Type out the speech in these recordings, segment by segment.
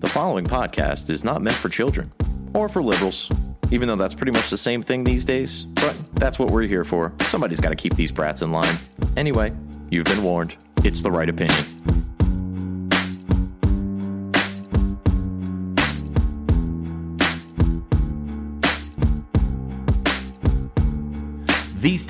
The following podcast is not meant for children or for liberals, even though that's pretty much the same thing these days. But that's what we're here for. Somebody's got to keep these brats in line. Anyway, you've been warned. It's the right opinion.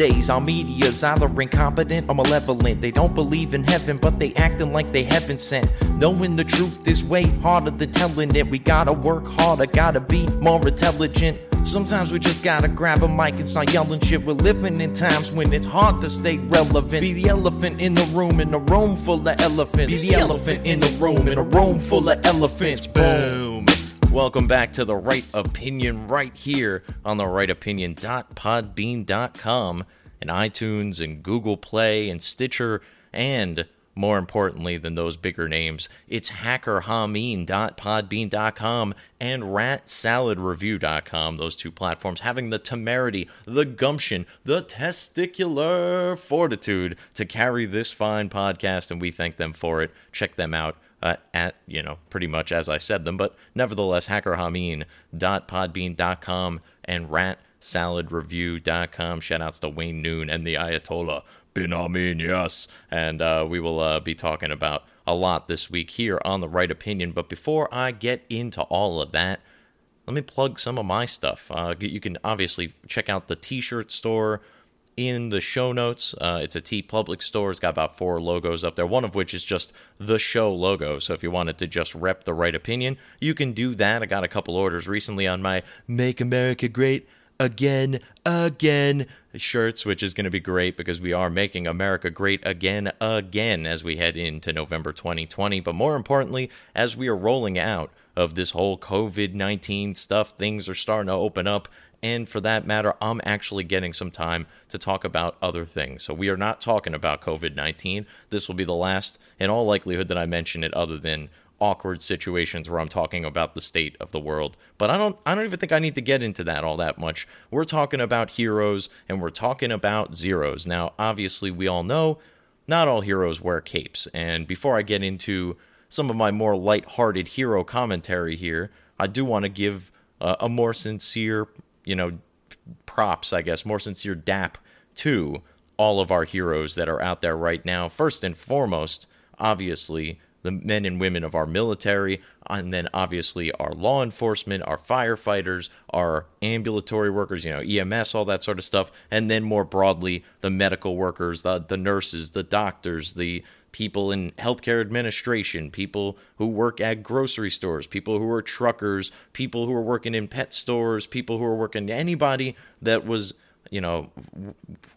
Days, our media's either incompetent or malevolent. They don't believe in heaven, but they acting like they heaven sent. Knowing the truth is way harder than telling it. We gotta work harder, gotta be more intelligent. Sometimes we just gotta grab a mic and start yelling shit. We're living in times when it's hard to stay relevant. Be the elephant in the room, in a room full of elephants. Be the elephant in the room, in a room full of elephants. Boom. Welcome back to the right opinion right here on the rightopinion.podbean.com and iTunes and Google Play and Stitcher and more importantly than those bigger names, it's hackerhamin.podbean.com and ratsaladreview.com. Those two platforms having the temerity, the gumption, the testicular fortitude to carry this fine podcast, and we thank them for it. Check them out uh, at, you know, pretty much as I said them, but nevertheless, hackerhamin.podbean.com and ratsaladreview.com. Shout outs to Wayne Noon and the Ayatollah. Bin Amin, yes. And uh, we will uh, be talking about a lot this week here on The Right Opinion. But before I get into all of that, let me plug some of my stuff. Uh, you can obviously check out the t shirt store in the show notes. Uh, it's a TeePublic store. It's got about four logos up there, one of which is just the show logo. So if you wanted to just rep the right opinion, you can do that. I got a couple orders recently on my Make America Great Again, Again shirts, which is going to be great because we are making America great again, again as we head into November 2020. But more importantly, as we are rolling out of this whole COVID 19 stuff, things are starting to open up and for that matter, I'm actually getting some time to talk about other things. So we are not talking about COVID 19. This will be the last, in all likelihood, that I mention it, other than awkward situations where I'm talking about the state of the world. But I don't I don't even think I need to get into that all that much. We're talking about heroes and we're talking about zeros. Now, obviously we all know not all heroes wear capes. And before I get into some of my more light-hearted hero commentary here, I do want to give a more sincere you know, props, I guess, more sincere dap to all of our heroes that are out there right now. First and foremost, obviously, the men and women of our military, and then obviously our law enforcement, our firefighters, our ambulatory workers, you know, EMS, all that sort of stuff, and then more broadly, the medical workers, the, the nurses, the doctors, the people in healthcare administration, people who work at grocery stores, people who are truckers, people who are working in pet stores, people who are working anybody that was you know,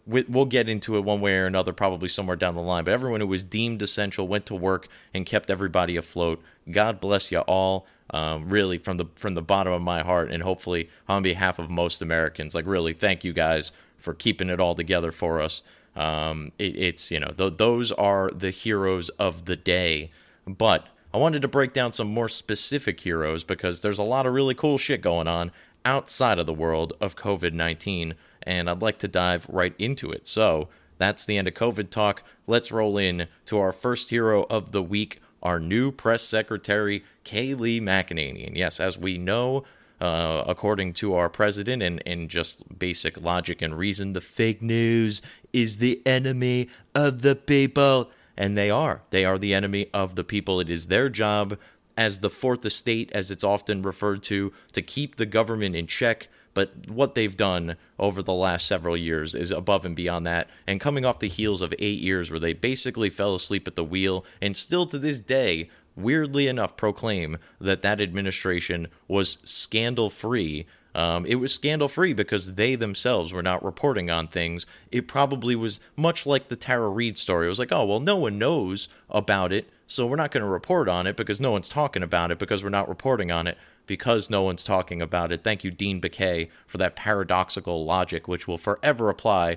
we'll get into it one way or another, probably somewhere down the line. But everyone who was deemed essential went to work and kept everybody afloat. God bless you all. Um, really, from the from the bottom of my heart, and hopefully on behalf of most Americans, like really, thank you guys for keeping it all together for us. Um, it, it's you know th- those are the heroes of the day, but I wanted to break down some more specific heroes because there's a lot of really cool shit going on outside of the world of COVID 19, and I'd like to dive right into it. So that's the end of COVID talk. Let's roll in to our first hero of the week, our new press secretary, Kayleigh McEnany. Yes, as we know, uh, according to our president and, and just basic logic and reason, the fake news is the enemy of the people. And they are. They are the enemy of the people. It is their job as the fourth estate, as it's often referred to, to keep the government in check. But what they've done over the last several years is above and beyond that. And coming off the heels of eight years where they basically fell asleep at the wheel and still to this day, weirdly enough, proclaim that that administration was scandal free um, it was scandal free because they themselves were not reporting on things. It probably was much like the Tara Reade story. It was like, oh, well, no one knows about it, so we're not going to report on it because no one's talking about it because we're not reporting on it because no one's talking about it. Thank you, Dean Baquet, for that paradoxical logic, which will forever apply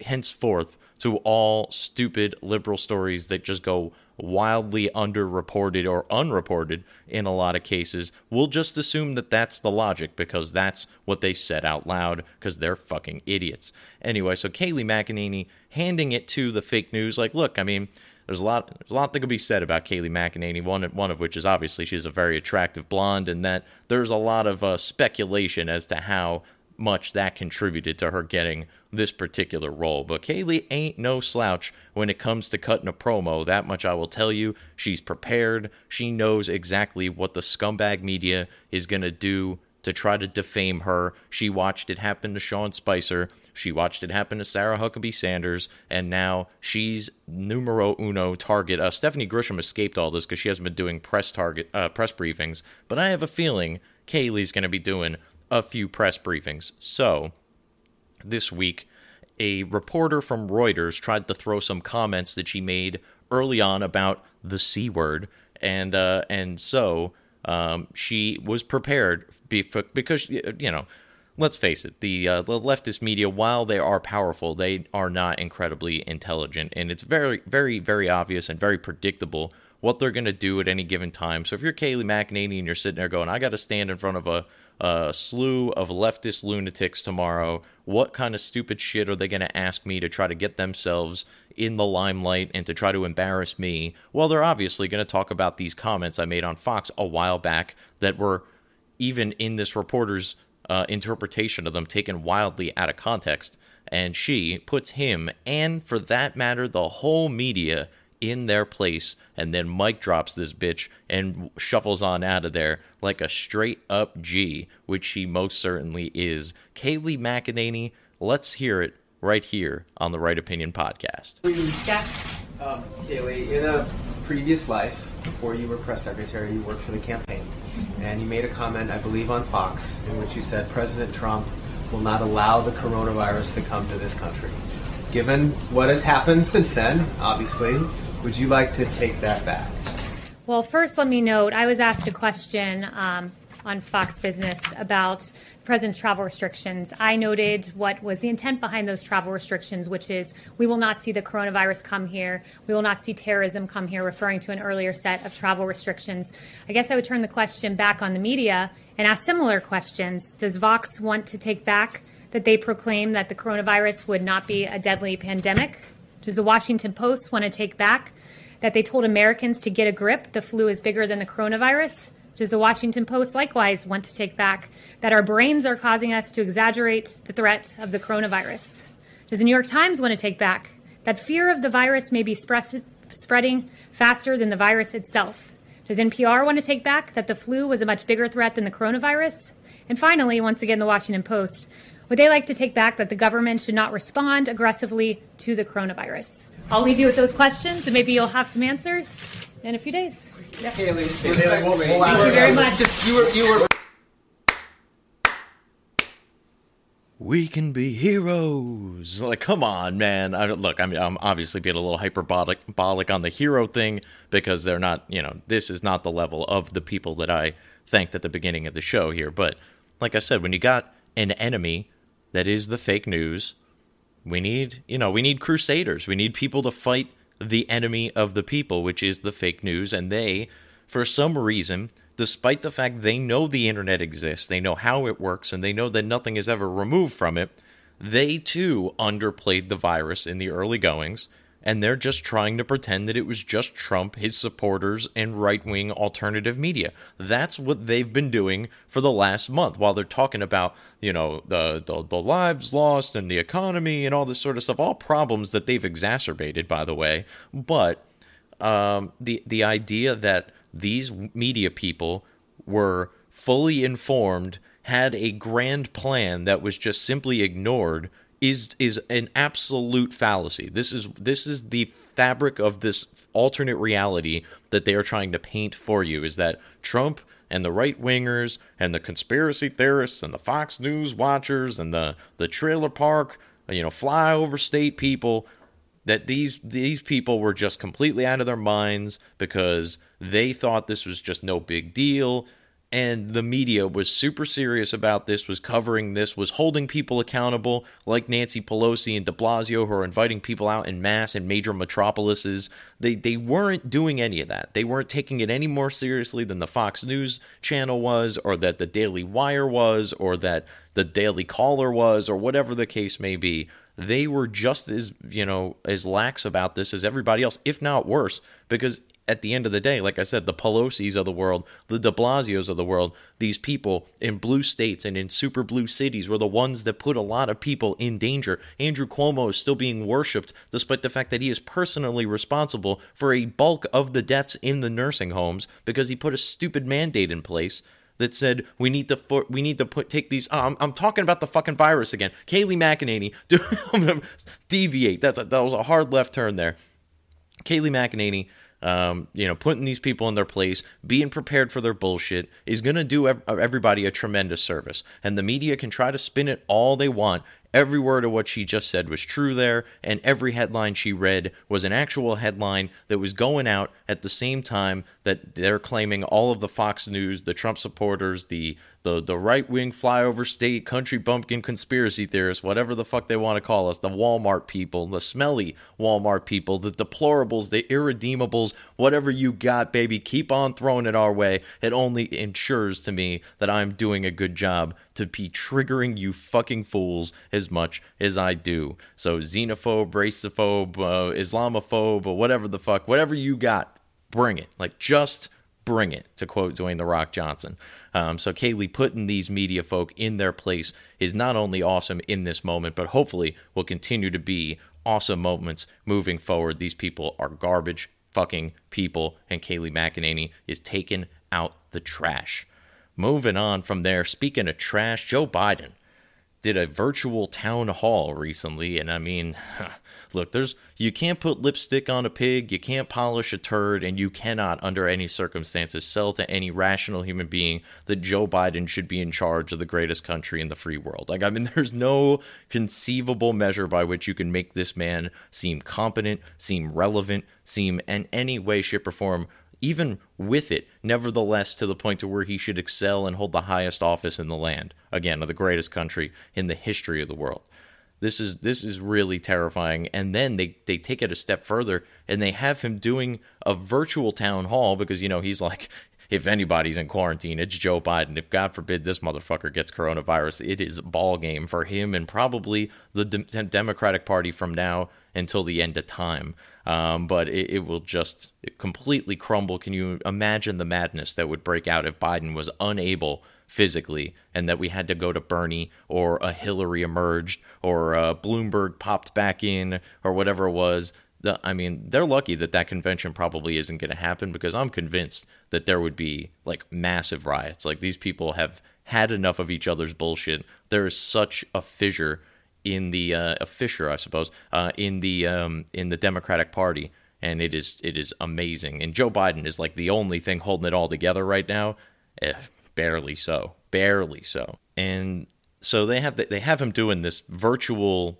henceforth to all stupid liberal stories that just go wildly underreported or unreported in a lot of cases, we'll just assume that that's the logic because that's what they said out loud because they're fucking idiots. Anyway, so Kayleigh McEnany handing it to the fake news, like, look, I mean, there's a lot there's a lot that could be said about Kayleigh McEnany. One one of which is obviously she's a very attractive blonde, and that there's a lot of uh, speculation as to how much that contributed to her getting this particular role. But Kayleigh ain't no slouch when it comes to cutting a promo. That much I will tell you. She's prepared. She knows exactly what the scumbag media is going to do to try to defame her. She watched it happen to Sean Spicer. She watched it happen to Sarah Huckabee Sanders, and now she's numero uno target. Uh, Stephanie Grisham escaped all this because she hasn't been doing press target uh, press briefings, but I have a feeling Kayleigh's going to be doing a few press briefings. So, this week, a reporter from Reuters tried to throw some comments that she made early on about the C word, and uh, and so um, she was prepared because you know. Let's face it, the, uh, the leftist media, while they are powerful, they are not incredibly intelligent. And it's very, very, very obvious and very predictable what they're going to do at any given time. So if you're Kayleigh McEnany and you're sitting there going, I got to stand in front of a a slew of leftist lunatics tomorrow. What kind of stupid shit are they going to ask me to try to get themselves in the limelight and to try to embarrass me? Well, they're obviously going to talk about these comments I made on Fox a while back that were even in this reporter's uh, interpretation of them taken wildly out of context. And she puts him, and for that matter, the whole media, in their place, and then Mike drops this bitch and shuffles on out of there like a straight up G, which she most certainly is. Kayleigh McEnany, let's hear it right here on the Right Opinion podcast. Um, Kayleigh, in a previous life, before you were press secretary, you worked for the campaign, and you made a comment, I believe, on Fox, in which you said President Trump will not allow the coronavirus to come to this country. Given what has happened since then, obviously, would you like to take that back? Well, first, let me note I was asked a question um, on Fox Business about president's travel restrictions. I noted what was the intent behind those travel restrictions, which is we will not see the coronavirus come here. We will not see terrorism come here, referring to an earlier set of travel restrictions. I guess I would turn the question back on the media and ask similar questions. Does Vox want to take back that they proclaim that the coronavirus would not be a deadly pandemic? Does the Washington Post want to take back that they told Americans to get a grip? The flu is bigger than the coronavirus. Does the Washington Post likewise want to take back that our brains are causing us to exaggerate the threat of the coronavirus? Does the New York Times want to take back that fear of the virus may be spreading faster than the virus itself? Does NPR want to take back that the flu was a much bigger threat than the coronavirus? And finally, once again, the Washington Post would they like to take back that the government should not respond aggressively to the coronavirus? I'll leave you with those questions, and maybe you'll have some answers in a few days. Yeah. Kayleigh, Thank you very much. Just you were you were. We can be heroes. Like, come on, man. I, look, I mean, I'm obviously being a little hyperbolic on the hero thing because they're not, you know, this is not the level of the people that I thanked at the beginning of the show here. But like I said, when you got an enemy that is the fake news. We need, you know, we need crusaders. We need people to fight the enemy of the people, which is the fake news. And they, for some reason, despite the fact they know the internet exists, they know how it works, and they know that nothing is ever removed from it, they too underplayed the virus in the early goings and they're just trying to pretend that it was just Trump, his supporters, and right wing alternative media. That's what they've been doing for the last month while they're talking about, you know, the, the, the lives lost and the economy and all this sort of stuff, all problems that they've exacerbated, by the way. But um, the, the idea that these media people were fully informed, had a grand plan that was just simply ignored is is an absolute fallacy. This is this is the fabric of this alternate reality that they are trying to paint for you is that Trump and the right wingers and the conspiracy theorists and the Fox News watchers and the the trailer park, you know, flyover state people that these these people were just completely out of their minds because they thought this was just no big deal and the media was super serious about this, was covering this, was holding people accountable, like Nancy Pelosi and de Blasio, who are inviting people out in mass in major metropolises. They, they weren't doing any of that. They weren't taking it any more seriously than the Fox News channel was, or that the Daily Wire was, or that the Daily Caller was, or whatever the case may be. they were just as you know as lax about this as everybody else, if not worse, because at the end of the day, like I said, the Pelosi's of the world, the de Blasios of the world, these people in blue states and in super blue cities were the ones that put a lot of people in danger. Andrew Cuomo is still being worshipped despite the fact that he is personally responsible for a bulk of the deaths in the nursing homes because he put a stupid mandate in place that said we need to for, we need to put take these. Oh, I'm, I'm talking about the fucking virus again. Kayleigh McEnany, deviate. That's a, that was a hard left turn there. Kayleigh McEnany um, you know, putting these people in their place, being prepared for their bullshit is going to do everybody a tremendous service. And the media can try to spin it all they want. Every word of what she just said was true there, and every headline she read was an actual headline that was going out at the same time that they're claiming all of the Fox News, the Trump supporters, the the the right wing flyover state country bumpkin conspiracy theorists, whatever the fuck they want to call us, the Walmart people, the smelly Walmart people, the deplorables, the irredeemables, whatever you got, baby, keep on throwing it our way. It only ensures to me that I'm doing a good job to be triggering you fucking fools as much as I do. So xenophobe, racophobe, uh, Islamophobe, or whatever the fuck, whatever you got, bring it. Like just bring it, to quote Dwayne The Rock Johnson. Um, so Kayleigh putting these media folk in their place is not only awesome in this moment, but hopefully will continue to be awesome moments moving forward. These people are garbage fucking people, and Kayleigh McEnany is taking out the trash. Moving on from there, speaking of trash, Joe Biden did a virtual town hall recently, and I mean, look, there's you can't put lipstick on a pig, you can't polish a turd, and you cannot, under any circumstances, sell to any rational human being that Joe Biden should be in charge of the greatest country in the free world. Like, I mean, there's no conceivable measure by which you can make this man seem competent, seem relevant, seem in any way, shape, or form even with it, nevertheless, to the point to where he should excel and hold the highest office in the land, again, of the greatest country in the history of the world. This is this is really terrifying. And then they, they take it a step further and they have him doing a virtual town hall because you know he's like if anybody's in quarantine, it's Joe Biden. If God forbid this motherfucker gets coronavirus, it is ball game for him and probably the de- Democratic Party from now until the end of time um, but it, it will just completely crumble. Can you imagine the madness that would break out if Biden was unable physically and that we had to go to Bernie or a Hillary emerged or uh, Bloomberg popped back in or whatever it was? The, I mean, they're lucky that that convention probably isn't going to happen because I'm convinced that there would be like massive riots. Like these people have had enough of each other's bullshit. There is such a fissure in the uh, a fissure, I suppose, uh, in the um, in the Democratic Party, and it is it is amazing. And Joe Biden is like the only thing holding it all together right now. Barely so, barely so. And so they have they have him doing this virtual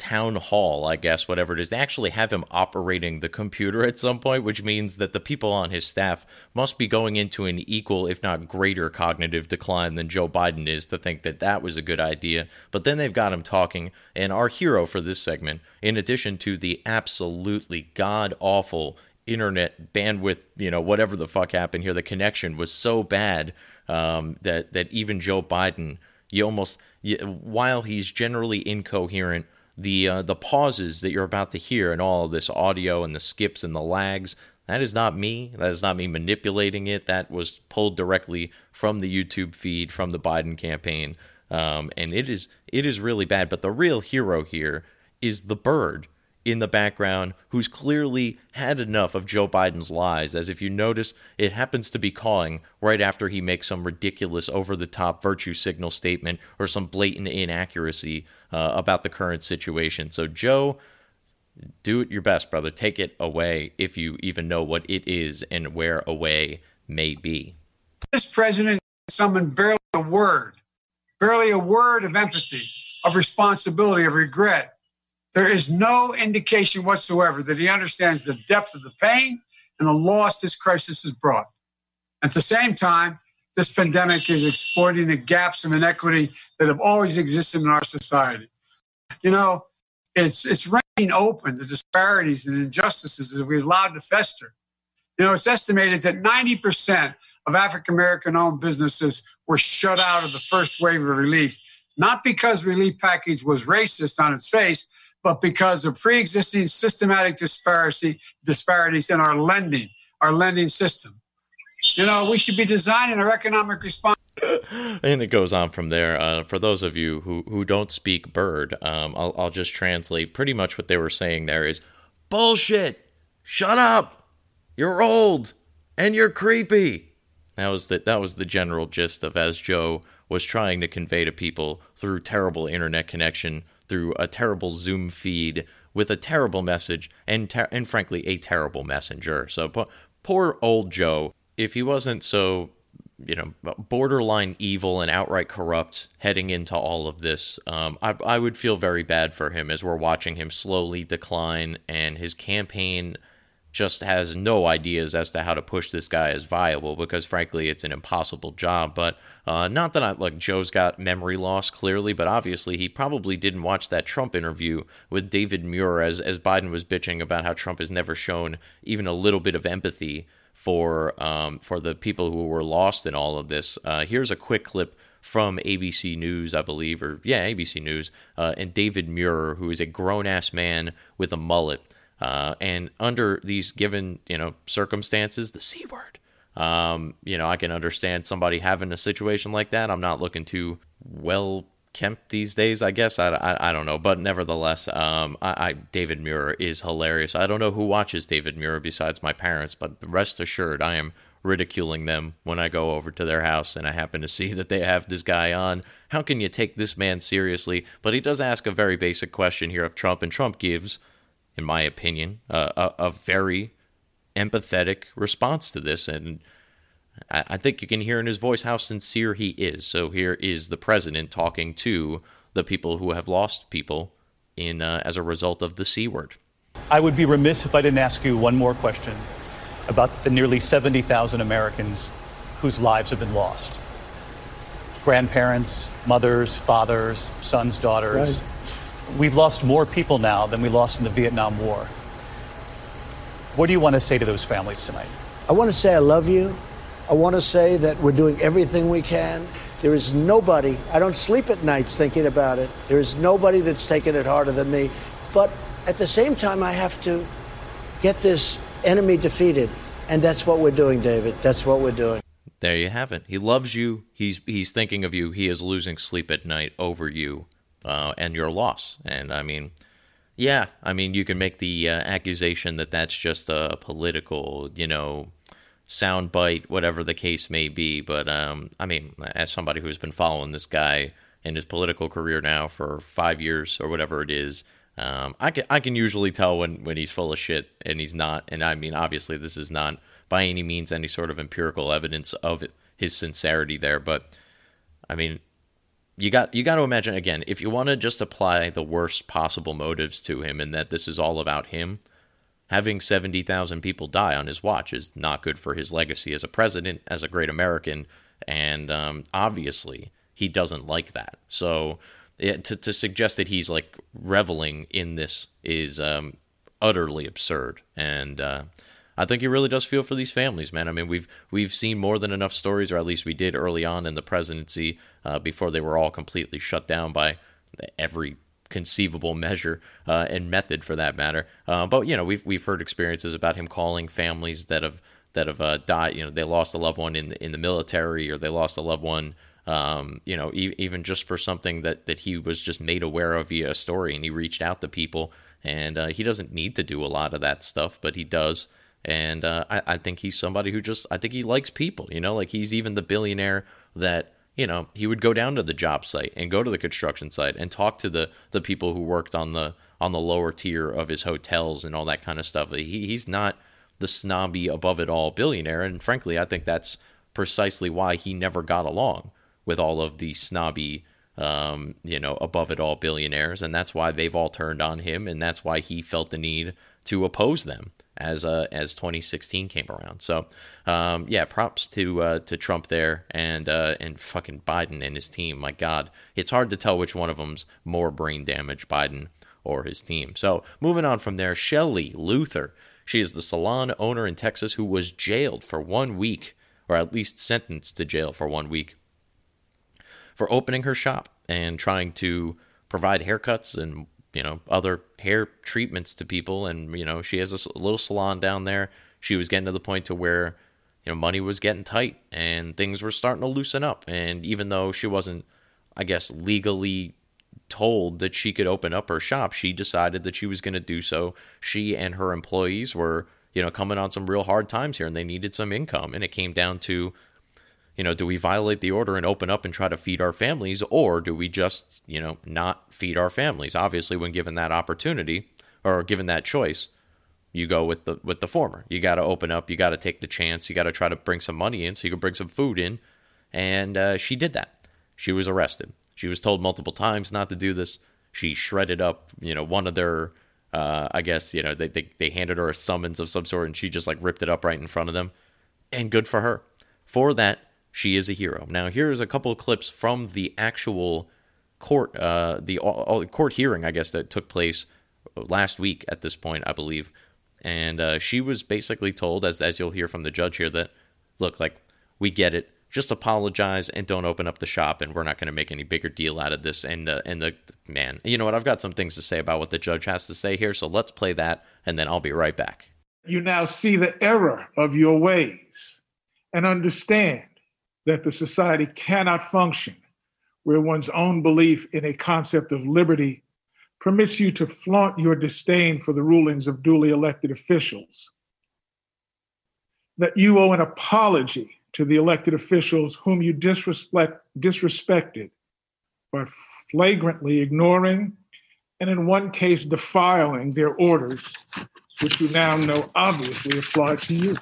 town hall, I guess, whatever it is. They actually have him operating the computer at some point, which means that the people on his staff must be going into an equal, if not greater, cognitive decline than Joe Biden is to think that that was a good idea. But then they've got him talking, and our hero for this segment, in addition to the absolutely god awful internet bandwidth, you know, whatever the fuck happened here, the connection was so bad um, that that even Joe Biden, you almost, you, while he's generally incoherent the uh, the pauses that you're about to hear and all of this audio and the skips and the lags that is not me. That is not me manipulating it. That was pulled directly from the youtube feed from the biden campaign. Um, and it is it is really bad. But the real hero here is the bird in the background who's clearly had enough of Joe Biden's lies, as if you notice, it happens to be calling right after he makes some ridiculous, over the top virtue signal statement or some blatant inaccuracy uh, about the current situation. So, Joe, do it your best, brother. Take it away if you even know what it is and where away may be. This president summoned barely a word, barely a word of empathy, of responsibility, of regret there is no indication whatsoever that he understands the depth of the pain and the loss this crisis has brought. At the same time, this pandemic is exploiting the gaps of inequity that have always existed in our society. You know, it's it's raining open the disparities and injustices that we've allowed to fester. You know, it's estimated that 90% of African American owned businesses were shut out of the first wave of relief not because relief package was racist on its face, but because of pre-existing systematic disparity, disparities in our lending, our lending system. You know, we should be designing our economic response. and it goes on from there. Uh, for those of you who, who don't speak bird, um, I'll, I'll just translate pretty much what they were saying there is bullshit. Shut up. You're old and you're creepy. That was the that was the general gist of as Joe was trying to convey to people through terrible internet connection, through a terrible Zoom feed with a terrible message, and ter- and frankly a terrible messenger. So po- poor old Joe, if he wasn't so you know borderline evil and outright corrupt heading into all of this um, I, I would feel very bad for him as we're watching him slowly decline and his campaign just has no ideas as to how to push this guy as viable because frankly it's an impossible job. But uh, not that i like joe's got memory loss clearly but obviously he probably didn't watch that trump interview with david muir as, as biden was bitching about how trump has never shown even a little bit of empathy for um, for the people who were lost in all of this. Uh, here's a quick clip from ABC News, I believe, or yeah, ABC News, uh, and David Muir, who is a grown ass man with a mullet, uh, and under these given, you know, circumstances, the C word, um, you know, I can understand somebody having a situation like that. I'm not looking too well kempt these days, I guess. I, I, I don't know. But nevertheless, um, I, I, David Muir is hilarious. I don't know who watches David Muir besides my parents, but rest assured, I am ridiculing them when I go over to their house and I happen to see that they have this guy on. How can you take this man seriously? But he does ask a very basic question here of Trump, and Trump gives in my opinion, uh, a, a, very empathetic response to this. And I, I, think you can hear in his voice how sincere he is. So here is the president talking to the people who have lost people in uh, as a result of the C word. I would be remiss if I didn't ask you one more question about the nearly 70,000 Americans whose lives have been lost. Grandparents, mothers, fathers, sons, daughters. Right We've lost more people now than we lost in the Vietnam War. What do you want to say to those families tonight? I want to say I love you. I want to say that we're doing everything we can. There is nobody, I don't sleep at nights thinking about it. There is nobody that's taken it harder than me. But at the same time, I have to get this enemy defeated. And that's what we're doing, David. That's what we're doing. There you have it. He loves you. He's he's thinking of you. He is losing sleep at night over you uh, and your loss. And I mean, yeah, I mean, you can make the uh, accusation that that's just a political, you know, soundbite, whatever the case may be. But um, I mean, as somebody who's been following this guy in his political career now for five years or whatever it is, um, I can I can usually tell when when he's full of shit and he's not. And I mean, obviously, this is not by any means any sort of empirical evidence of his sincerity there, but I mean, you got you got to imagine again if you want to just apply the worst possible motives to him and that this is all about him having 70,000 people die on his watch is not good for his legacy as a president as a great american and um, obviously he doesn't like that. So it, to, to suggest that he's like reveling in this is um, utterly absurd. And uh, I think he really does feel for these families, man. I mean, we've we've seen more than enough stories, or at least we did early on in the presidency, uh, before they were all completely shut down by every conceivable measure uh, and method, for that matter. Uh, but you know, we've we've heard experiences about him calling families that have that have uh, died. You know, they lost a loved one in the, in the military, or they lost a loved one. Um, you know, e- even just for something that that he was just made aware of via a story, and he reached out to people. And uh, he doesn't need to do a lot of that stuff, but he does. And uh, I, I think he's somebody who just, I think he likes people, you know, like he's even the billionaire that, you know, he would go down to the job site and go to the construction site and talk to the, the people who worked on the, on the lower tier of his hotels and all that kind of stuff. He, he's not the snobby above it all billionaire. And frankly, I think that's precisely why he never got along with all of the snobby, um, you know, above it all billionaires. And that's why they've all turned on him. And that's why he felt the need to oppose them as uh, as 2016 came around. So um, yeah, props to uh, to Trump there and uh, and fucking Biden and his team. My God, it's hard to tell which one of them's more brain damage, Biden or his team. So moving on from there, Shelley Luther. She is the salon owner in Texas who was jailed for one week, or at least sentenced to jail for one week for opening her shop and trying to provide haircuts and you know other hair treatments to people. And you know she has a little salon down there. She was getting to the point to where you know money was getting tight and things were starting to loosen up. And even though she wasn't i guess legally told that she could open up her shop she decided that she was going to do so. She and her employees were you know coming on some real hard times here and they needed some income. And it came down to you know, do we violate the order and open up and try to feed our families, or do we just, you know, not feed our families? Obviously, when given that opportunity or given that choice, you go with the with the former. You got to open up. You got to take the chance. You got to try to bring some money in so you can bring some food in. And uh, she did that. She was arrested. She was told multiple times not to do this. She shredded up, you know, one of their, uh, I guess, you know, they, they they handed her a summons of some sort, and she just like ripped it up right in front of them. And good for her. For that, she is a hero. Now, here's a couple of clips from the actual court, uh, the uh, court hearing, I guess, that took place last week at this point, I believe. And uh, she was basically told, as as you'll hear from the judge here, that look, like we get it, just apologize and don't open up the shop, and we're not going to make any bigger deal out of this. And uh, and the man, you know what? I've got some things to say about what the judge has to say here, so let's play that, and then I'll be right back. You now see the error of your ways and understand that the society cannot function where one's own belief in a concept of liberty permits you to flaunt your disdain for the rulings of duly elected officials. That you owe an apology to the elected officials whom you disrespect, disrespected by flagrantly ignoring and, in one case, defiling their orders, which you now know obviously apply to you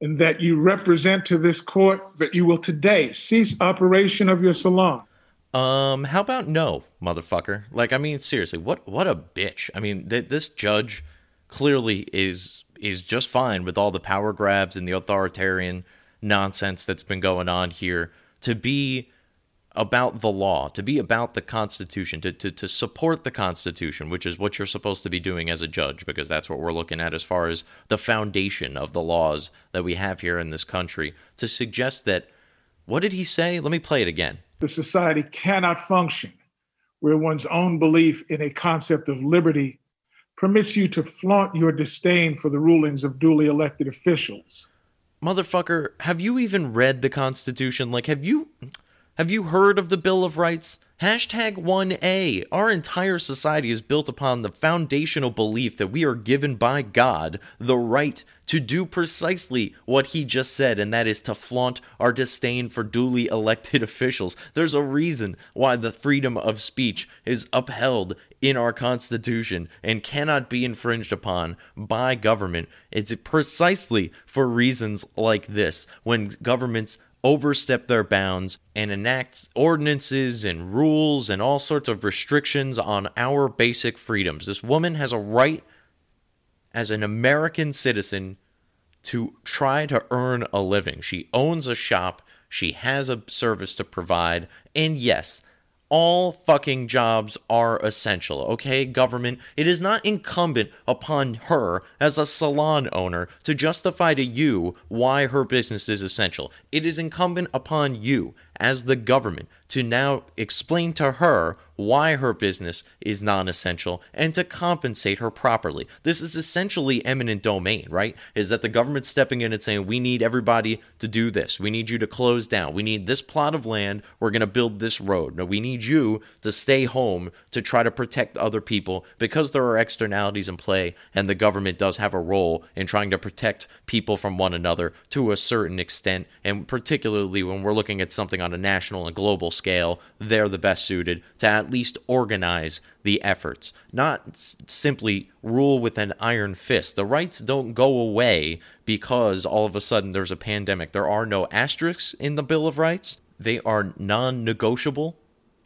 and that you represent to this court that you will today cease operation of your salon. Um, how about no, motherfucker? Like, I mean, seriously, what what a bitch. I mean, th- this judge clearly is is just fine with all the power grabs and the authoritarian nonsense that's been going on here to be about the law, to be about the Constitution, to, to, to support the Constitution, which is what you're supposed to be doing as a judge, because that's what we're looking at as far as the foundation of the laws that we have here in this country, to suggest that, what did he say? Let me play it again. The society cannot function where one's own belief in a concept of liberty permits you to flaunt your disdain for the rulings of duly elected officials. Motherfucker, have you even read the Constitution? Like, have you have you heard of the Bill of Rights? Hashtag 1A. Our entire society is built upon the foundational belief that we are given by God the right to do precisely what he just said, and that is to flaunt our disdain for duly elected officials. There's a reason why the freedom of speech is upheld in our Constitution and cannot be infringed upon by government. It's precisely for reasons like this when governments overstep their bounds and enact ordinances and rules and all sorts of restrictions on our basic freedoms. This woman has a right as an American citizen to try to earn a living. She owns a shop, she has a service to provide, and yes, all fucking jobs are essential, okay, government? It is not incumbent upon her as a salon owner to justify to you why her business is essential. It is incumbent upon you as the government to now explain to her why her business is non essential and to compensate her properly. This is essentially eminent domain, right? Is that the government stepping in and saying, we need everybody to do this. We need you to close down. We need this plot of land. We're going to build this road. No, we need you to stay home to try to protect other people because there are externalities in play and the government does have a role in trying to protect people from one another to a certain extent. And particularly when we're looking at something on a national and global scale, they're the best suited to at least organize the efforts, not s- simply rule with an iron fist. The rights don't go away because all of a sudden there's a pandemic. There are no asterisks in the Bill of Rights, they are non negotiable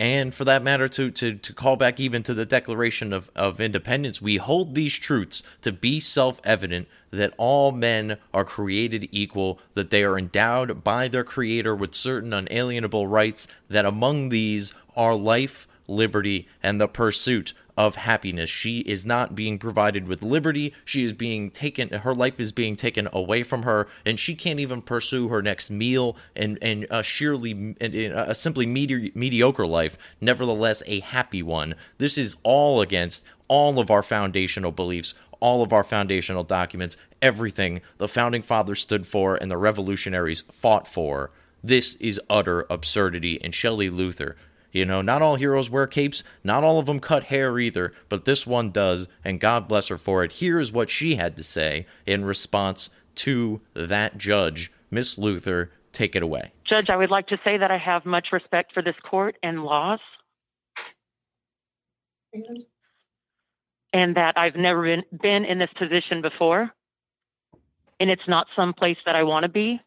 and for that matter to, to, to call back even to the declaration of, of independence we hold these truths to be self-evident that all men are created equal that they are endowed by their creator with certain unalienable rights that among these are life liberty and the pursuit of happiness. She is not being provided with liberty. She is being taken, her life is being taken away from her, and she can't even pursue her next meal and, and a sheerly, a simply medi- mediocre life, nevertheless a happy one. This is all against all of our foundational beliefs, all of our foundational documents, everything the founding fathers stood for and the revolutionaries fought for. This is utter absurdity. And Shelley Luther, you know, not all heroes wear capes, not all of them cut hair either, but this one does, and God bless her for it. Here is what she had to say in response to that judge. Miss Luther, take it away. Judge, I would like to say that I have much respect for this court and laws. And that I've never been, been in this position before. And it's not some place that I want to be.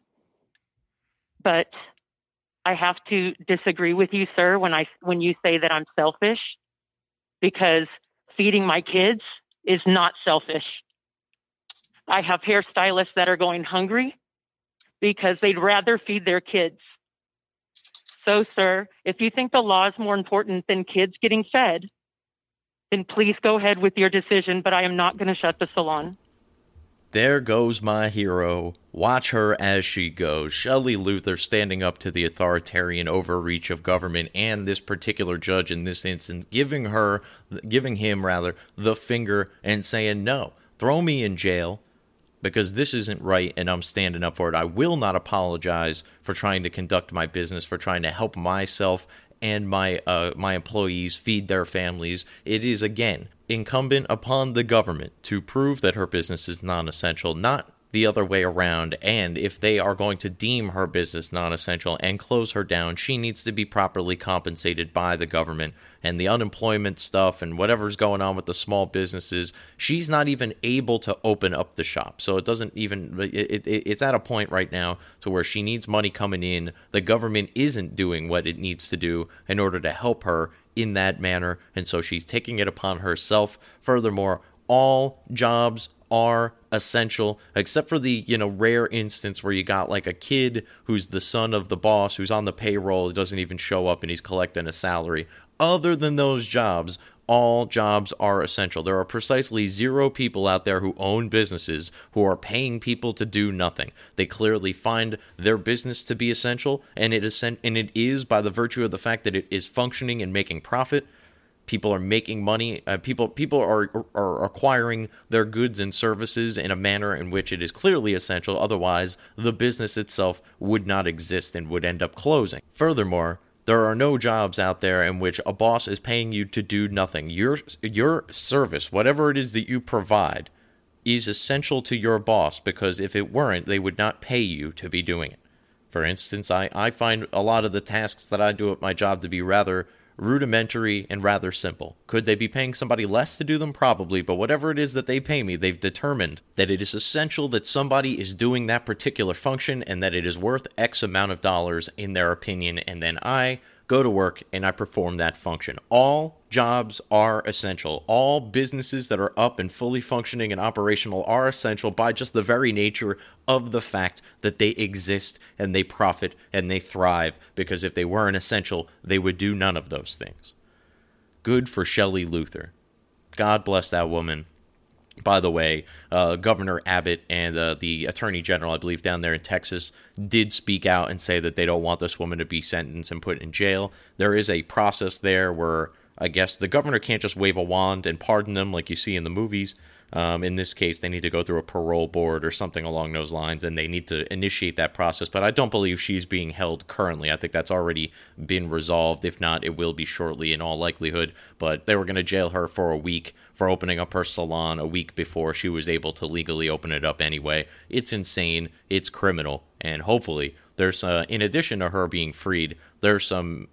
But I have to disagree with you, sir, when I when you say that I'm selfish, because feeding my kids is not selfish. I have hairstylists that are going hungry because they'd rather feed their kids. So, sir, if you think the law is more important than kids getting fed, then please go ahead with your decision, but I am not going to shut the salon. There goes my hero. Watch her as she goes. Shelley Luther standing up to the authoritarian overreach of government and this particular judge in this instance, giving her, giving him rather, the finger and saying, no, throw me in jail because this isn't right and I'm standing up for it. I will not apologize for trying to conduct my business, for trying to help myself and my uh, my employees feed their families. It is again incumbent upon the government to prove that her business is non essential, not the other way around. And if they are going to deem her business non essential and close her down, she needs to be properly compensated by the government. And the unemployment stuff and whatever's going on with the small businesses, she's not even able to open up the shop. So it doesn't even, it, it, it's at a point right now to where she needs money coming in. The government isn't doing what it needs to do in order to help her in that manner, and so she's taking it upon herself. Furthermore, all jobs are essential except for the you know rare instance where you got like a kid who's the son of the boss who's on the payroll doesn't even show up and he's collecting a salary other than those jobs all jobs are essential. There are precisely zero people out there who own businesses who are paying people to do nothing. They clearly find their business to be essential, and it is and it is by the virtue of the fact that it is functioning and making profit. People are making money. Uh, people people are are acquiring their goods and services in a manner in which it is clearly essential. Otherwise, the business itself would not exist and would end up closing. Furthermore, there are no jobs out there in which a boss is paying you to do nothing. Your your service, whatever it is that you provide, is essential to your boss because if it weren't, they would not pay you to be doing it. For instance, I, I find a lot of the tasks that I do at my job to be rather rudimentary and rather simple. Could they be paying somebody less to do them? Probably, but whatever it is that they pay me, they've determined that it is essential that somebody is doing that particular function and that it is worth X amount of dollars in their opinion, and then I go to work and I perform that function. All jobs are essential. All businesses that are up and fully functioning and operational are essential by just the very nature of the fact that they exist and they profit and they thrive because if they weren't essential, they would do none of those things. Good for Shelley Luther. God bless that woman. By the way, uh, Governor Abbott and uh, the Attorney General, I believe, down there in Texas, did speak out and say that they don't want this woman to be sentenced and put in jail. There is a process there where I guess the governor can't just wave a wand and pardon them like you see in the movies. Um, in this case, they need to go through a parole board or something along those lines, and they need to initiate that process. But I don't believe she's being held currently. I think that's already been resolved. If not, it will be shortly in all likelihood. But they were going to jail her for a week for opening up her salon a week before she was able to legally open it up anyway. It's insane. It's criminal. And hopefully, there's, uh, in addition to her being freed, there's some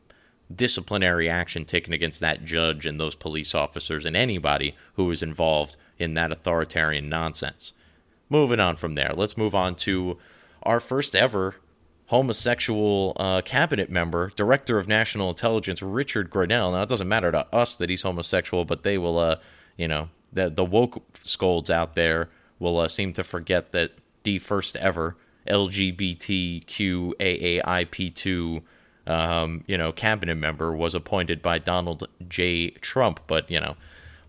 disciplinary action taken against that judge and those police officers and anybody who was involved in that authoritarian nonsense. Moving on from there, let's move on to our first ever homosexual uh, cabinet member, director of national intelligence, Richard Grenell. Now, it doesn't matter to us that he's homosexual, but they will, uh, you know, the, the woke scolds out there will uh, seem to forget that the first ever LGBTQAAIP2 um, you know, cabinet member was appointed by Donald J. Trump. But, you know,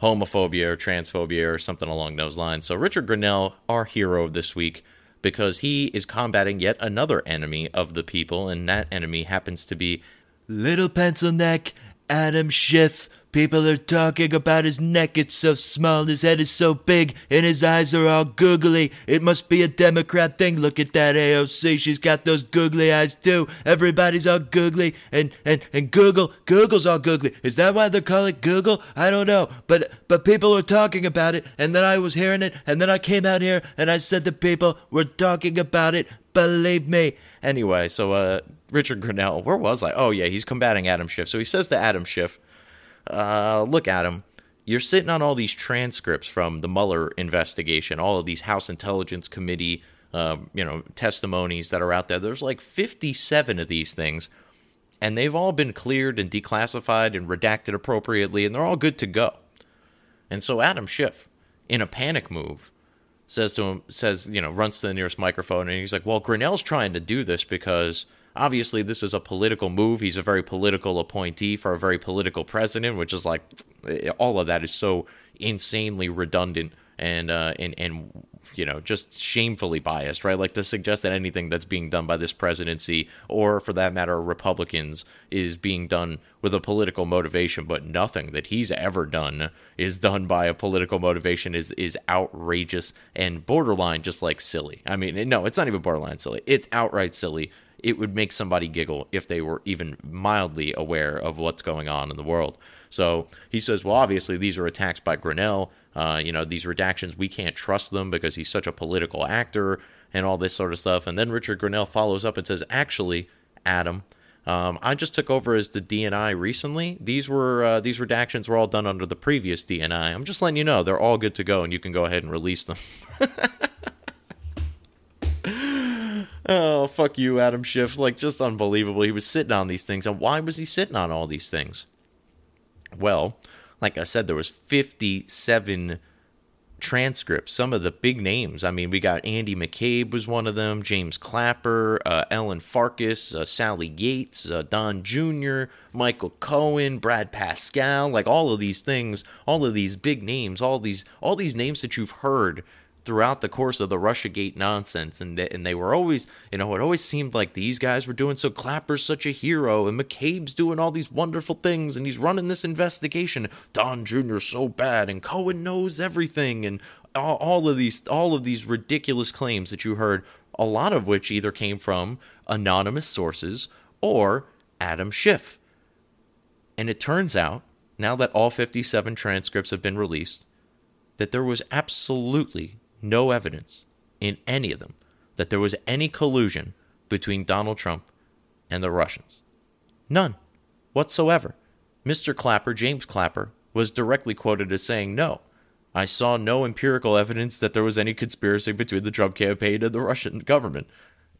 homophobia or transphobia or something along those lines. So Richard Grenell, our hero this week, because he is combating yet another enemy of the people, and that enemy happens to be Little Pencil Neck, Adam Schiff. People are talking about his neck, it's so small, his head is so big, and his eyes are all googly. It must be a Democrat thing. Look at that AOC, she's got those googly eyes too. Everybody's all googly, and, and, and Google, Google's all googly. Is that why they call it Google? I don't know, but, but people are talking about it, and then I was hearing it, and then I came out here, and I said to people, we're talking about it, believe me. Anyway, so uh, Richard Grenell, where was I? Oh yeah, he's combating Adam Schiff. So he says to Adam Schiff, uh, "Look, Adam, you're sitting on all these transcripts from the Mueller investigation, all of these House Intelligence Committee, um, you know, testimonies that are out there. There's like 57 of these things, and they've all been cleared and declassified and redacted appropriately, and they're all good to go." And so Adam Schiff, in a panic move, says to him, says, you know, runs to the nearest microphone, and he's like, "Well, Grenell's trying to do this because." Obviously, this is a political move. He's a very political appointee for a very political president, which is like all of that is so insanely redundant and uh, and and you know just shamefully biased, right? Like to suggest that anything that's being done by this presidency, or for that matter, Republicans, is being done with a political motivation, but nothing that he's ever done is done by a political motivation is is outrageous and borderline just like silly. I mean, no, it's not even borderline silly. It's outright silly it would make somebody giggle if they were even mildly aware of what's going on in the world. So he says, well, obviously these are attacks by Grenell. Uh, you know, these redactions, we can't trust them because he's such a political actor and all this sort of stuff. And then Richard Grenell follows up and says, actually, Adam, um, I just took over as the DNI recently. These were uh, these redactions were all done under the previous DNI. I'm just letting you know they're all good to go, and you can go ahead and release them. Oh, fuck you, Adam Schiff. Like, just unbelievable. He was sitting on these things. And why was he sitting on all these things? Well, like I said, there was 57 transcripts. Some of the big names. I mean, we got Andy McCabe was one of them, James Clapper, uh, Ellen Farkas, uh, Sally Yates, uh, Don Jr., Michael Cohen, Brad Parscale. like all of these things, all of these big names, all these all these names that you've heard throughout the course of the Russiagate nonsense, and they, and they were always, you know, it always seemed like these guys were doing so. Clapper's such a hero, and McCabe's doing all these wonderful things, and he's running this investigation. Don Jr.'s so bad, and Cohen knows everything, and all, all of these, all of these ridiculous claims that you heard, a lot of which either came from anonymous sources or Adam Schiff. And it turns out, now that all 57 transcripts have been released, that there was absolutely no evidence in any of them that there was any collusion between Donald Trump and the Russians. None whatsoever. Mr. Clapper, James Clapper, was directly quoted as saying, No, I saw no empirical evidence that there was any conspiracy between the Trump campaign and the Russian government.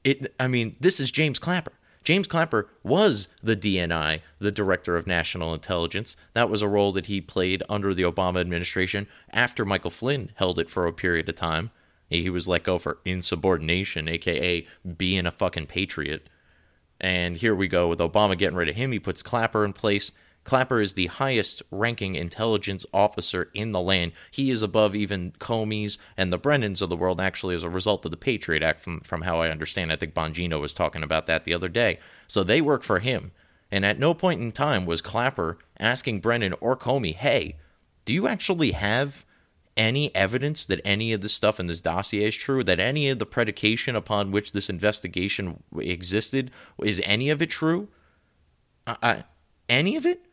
It, I mean, this is James Clapper. James Clapper was the DNI, the Director of National Intelligence. That was a role that he played under the Obama administration after Michael Flynn held it for a period of time. He was let go for insubordination, aka being a fucking patriot. And here we go with Obama getting rid of him. He puts Clapper in place. Clapper is the highest ranking intelligence officer in the land. He is above even Comey's and the Brennans of the world, actually, as a result of the Patriot Act, from, from how I understand. I think Bongino was talking about that the other day. So they work for him. And at no point in time was Clapper asking Brennan or Comey, hey, do you actually have any evidence that any of the stuff in this dossier is true, that any of the predication upon which this investigation existed, is any of it true? I, any of it?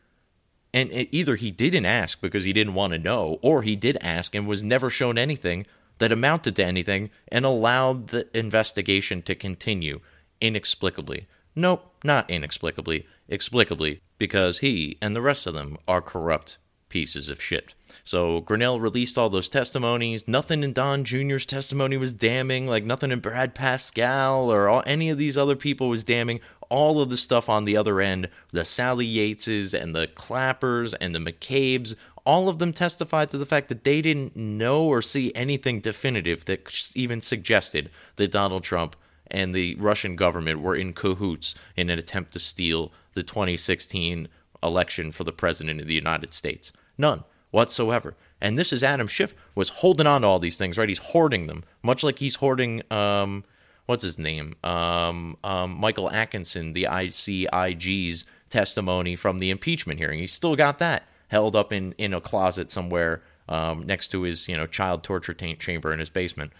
And it, either he didn't ask because he didn't want to know, or he did ask and was never shown anything that amounted to anything and allowed the investigation to continue inexplicably. Nope, not inexplicably, explicably, because he and the rest of them are corrupt pieces of shit. So Grenell released all those testimonies. Nothing in Don Jr.'s testimony was damning. Like nothing in Brad Parscale or all, any of these other people was damning all of the stuff on the other end, the Sally Yateses and the Clappers and the McCabes, all of them testified to the fact that they didn't know or see anything definitive that even suggested that Donald Trump and the Russian government were in cahoots in an attempt to steal the 2016 election for the president of the United States. None whatsoever. And this is Adam Schiff was holding on to all these things, right? He's hoarding them, much like he's hoarding um, what's his name, um, um, Michael Atkinson, the ICIG's testimony from the impeachment hearing. He's still got that held up in in a closet somewhere um, next to his you know child torture t- chamber in his basement,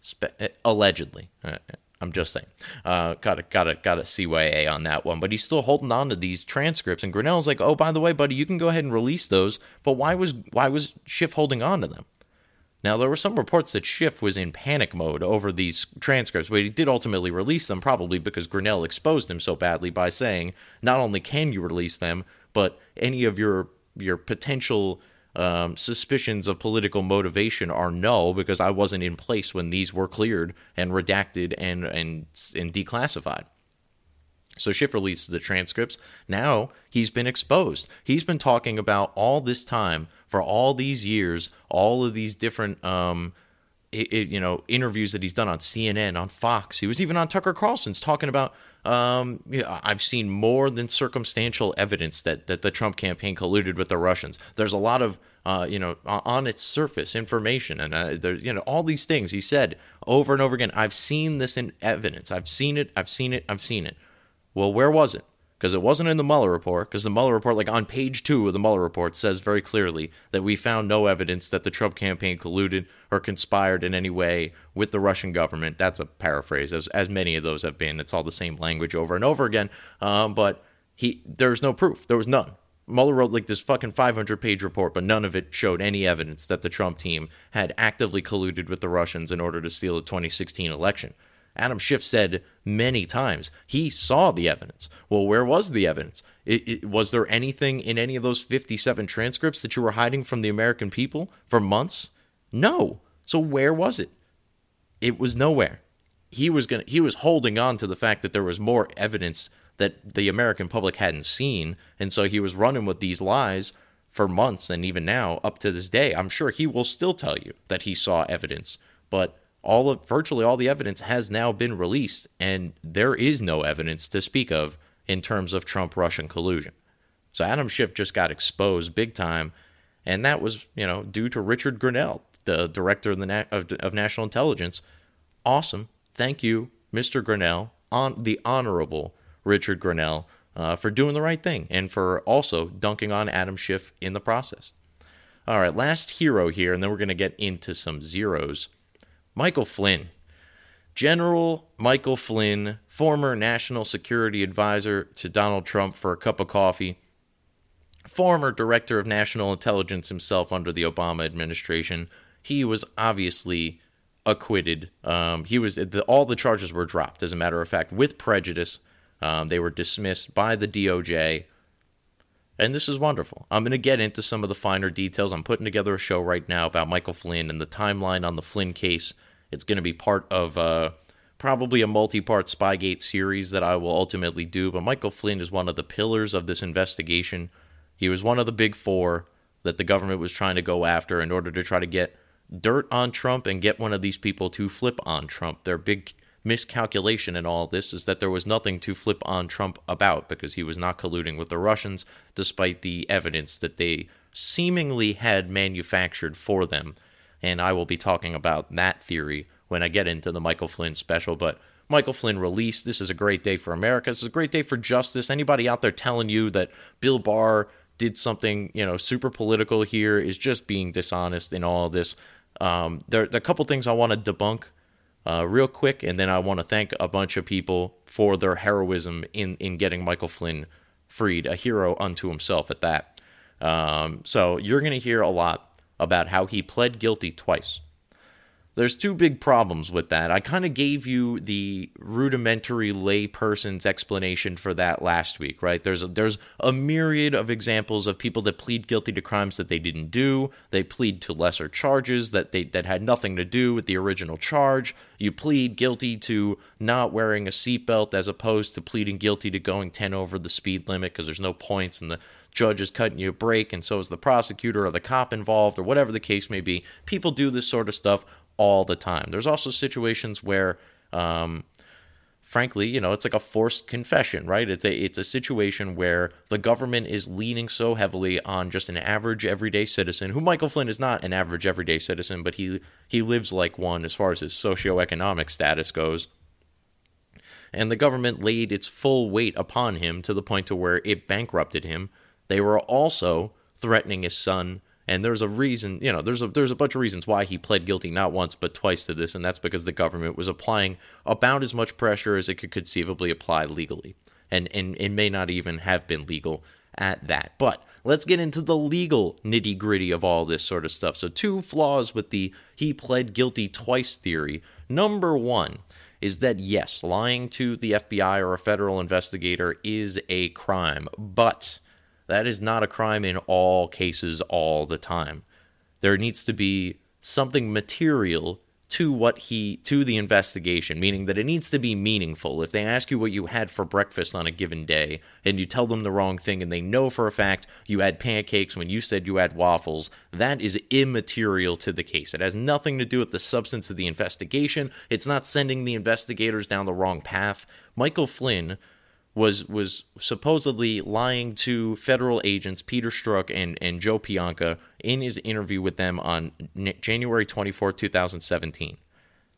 Spe- allegedly. Uh, I'm just saying. Uh, got to got to got to CYA on that one, but he's still holding on to these transcripts. And Grenell's like, "Oh, by the way, buddy, you can go ahead and release those." But why was why was Schiff holding on to them? Now there were some reports that Schiff was in panic mode over these transcripts, but he did ultimately release them, probably because Grenell exposed him so badly by saying, "Not only can you release them, but any of your your potential." um, suspicions of political motivation are null because I wasn't in place when these were cleared and redacted and and and declassified. So Schiff releases the transcripts. Now he's been exposed. He's been talking about all this time for all these years, all of these different, um, it, it, you know, interviews that he's done on CNN, on Fox. He was even on Tucker Carlson's talking about. Um, yeah, I've seen more than circumstantial evidence that that the Trump campaign colluded with the Russians. There's a lot of uh, you know, on its surface information, and uh, there, you know, all these things he said over and over again. I've seen this in evidence. I've seen it. I've seen it. I've seen it. Well, where was it? Because it wasn't in the Mueller report. Because the Mueller report, like on page two of the Mueller report, says very clearly that we found no evidence that the Trump campaign colluded or conspired in any way with the Russian government. That's a paraphrase, as as many of those have been. It's all the same language over and over again. Um, but he, there's no proof. There was none. Mueller wrote like this fucking 500 page report, but none of it showed any evidence that the Trump team had actively colluded with the Russians in order to steal the 2016 election. Adam Schiff said many times he saw the evidence. Well, where was the evidence? It, it, was there anything in any of those 57 transcripts that you were hiding from the American people for months? No. So where was it? It was nowhere. He was going he was holding on to the fact that there was more evidence that the American public hadn't seen. And so he was running with these lies for months and even now up to this day. I'm sure he will still tell you that he saw evidence, but all of virtually all the evidence has now been released and there is no evidence to speak of in terms of Trump Russian collusion. So Adam Schiff just got exposed big time and that was, you know, due to Richard Grenell, the director of the Na- of, of national intelligence. Awesome. Thank you, Mr. Grenell, on the honorable Richard Grenell uh, for doing the right thing and for also dunking on Adam Schiff in the process. All right, last hero here, and then we're going to get into some zeros. Michael Flynn. General Michael Flynn, former national security advisor to Donald Trump for a cup of coffee, former director of national intelligence himself under the Obama administration. He was obviously acquitted. Um, he was the, all the charges were dropped, as a matter of fact, with prejudice. Um, they were dismissed by the DOJ. And this is wonderful. I'm going to get into some of the finer details. I'm putting together a show right now about Michael Flynn and the timeline on the Flynn case. It's going to be part of uh, probably a multi part Spygate series that I will ultimately do. But Michael Flynn is one of the pillars of this investigation. He was one of the big four that the government was trying to go after in order to try to get dirt on Trump and get one of these people to flip on Trump. Their big miscalculation in all this is that there was nothing to flip on Trump about because he was not colluding with the Russians, despite the evidence that they seemingly had manufactured for them. And I will be talking about that theory when I get into the Michael Flynn special. But Michael Flynn released. This is a great day for America. This is a great day for justice. Anybody out there telling you that Bill Barr did something, you know, super political here is just being dishonest in all this. Um, there, there are a couple things I want to debunk uh, real quick, and then I want to thank a bunch of people for their heroism in in getting Michael Flynn freed, a hero unto himself at that. Um, so you're going to hear a lot about how he pled guilty twice. There's two big problems with that. I kind of gave you the rudimentary layperson's explanation for that last week, right? There's a, there's a myriad of examples of people that plead guilty to crimes that they didn't do. They plead to lesser charges that they that had nothing to do with the original charge. You plead guilty to not wearing a seatbelt as opposed to pleading guilty to going 10 over the speed limit because there's no points and the judge is cutting you a break and so is the prosecutor or the cop involved or whatever the case may be. People do this sort of stuff all the time. There's also situations where um, frankly, you know, it's like a forced confession, right? It's a it's a situation where the government is leaning so heavily on just an average everyday citizen, who Michael Flynn is not an average everyday citizen, but he he lives like one as far as his socioeconomic status goes. And the government laid its full weight upon him to the point to where it bankrupted him. They were also threatening his son and there's a reason, you know, there's a there's a bunch of reasons why he pled guilty not once but twice to this, and that's because the government was applying about as much pressure as it could conceivably apply legally. And and it may not even have been legal at that. But let's get into the legal nitty gritty of all this sort of stuff. So two flaws with the he pled guilty twice theory. Number one is that yes, lying to the FBI or a federal investigator is a crime, but that is not a crime in all cases all the time. There needs to be something material to what he to the investigation meaning that it needs to be meaningful. If they ask you what you had for breakfast on a given day and you tell them the wrong thing and they know for a fact you had pancakes when you said you had waffles that is immaterial to the case. It has nothing to do with the substance of the investigation. It's not sending the investigators down the wrong path. Michael flynn was was supposedly lying to federal agents Peter Strzok and, and Joe Pientka in his interview with them on January 24, 2017.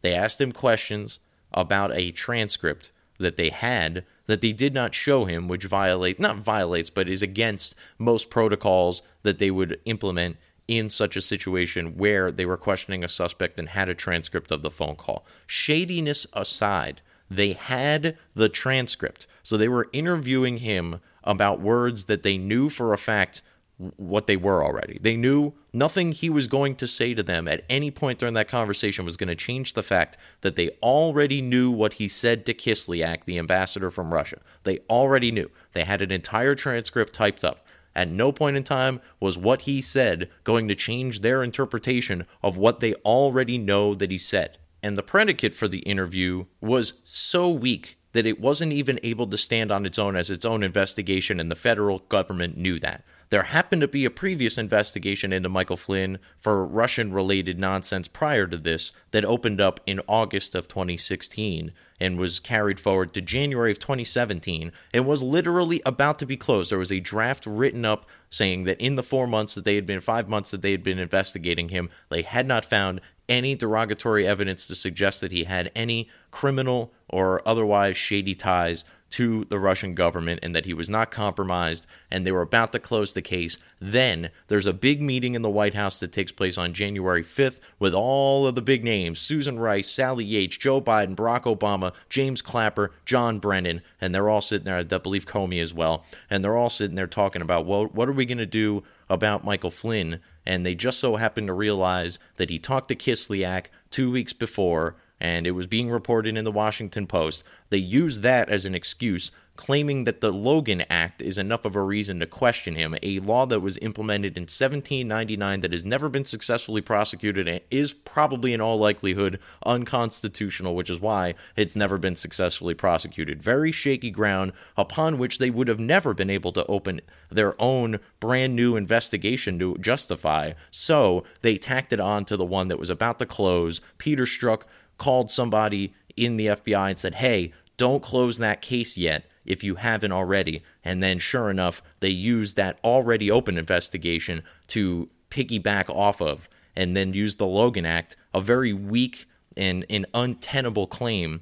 They asked him questions about a transcript that they had that they did not show him, which violate not violates, but is against most protocols that they would implement in such a situation where they were questioning a suspect and had a transcript of the phone call. Shadiness aside, they had the transcript. So they were interviewing him about words that they knew for a fact what they were already. They knew nothing he was going to say to them at any point during that conversation was going to change the fact that they already knew what he said to Kislyak, the ambassador from Russia. They already knew. They had an entire transcript typed up. At no point in time was what he said going to change their interpretation of what they already know that he said and the predicate for the interview was so weak that it wasn't even able to stand on its own as its own investigation, and the federal government knew that. There happened to be a previous investigation into Michael Flynn for Russian related nonsense prior to this that opened up in August of 2016 and was carried forward to January of 2017 and was literally about to be closed. There was a draft written up saying that in the four months that they had been, five months that they had been investigating him, they had not found any derogatory evidence to suggest that he had any criminal or otherwise shady ties to the Russian government and that he was not compromised and they were about to close the case. Then there's a big meeting in the White House that takes place on January 5th with all of the big names Susan Rice, Sally Yates, Joe Biden, Barack Obama, James Clapper, John Brennan, and they're all sitting there, I believe Comey as well, and they're all sitting there talking about, well, what are we going to do about Michael Flynn? And they just so happened to realize that he talked to Kislyak two weeks before, and it was being reported in the Washington Post. They used that as an excuse claiming that the Logan Act is enough of a reason to question him, a law that was implemented in 1799 that has never been successfully prosecuted and is probably in all likelihood unconstitutional, which is why it's never been successfully prosecuted. Very shaky ground upon which they would have never been able to open their own brand new investigation to justify. So they tacked it on to the one that was about to close. Peter Strzok called somebody in the FBI and said, Hey, don't close that case yet if you haven't already. And then, sure enough, they use that already open investigation to piggyback off of and then use the Logan Act, a very weak and, and untenable claim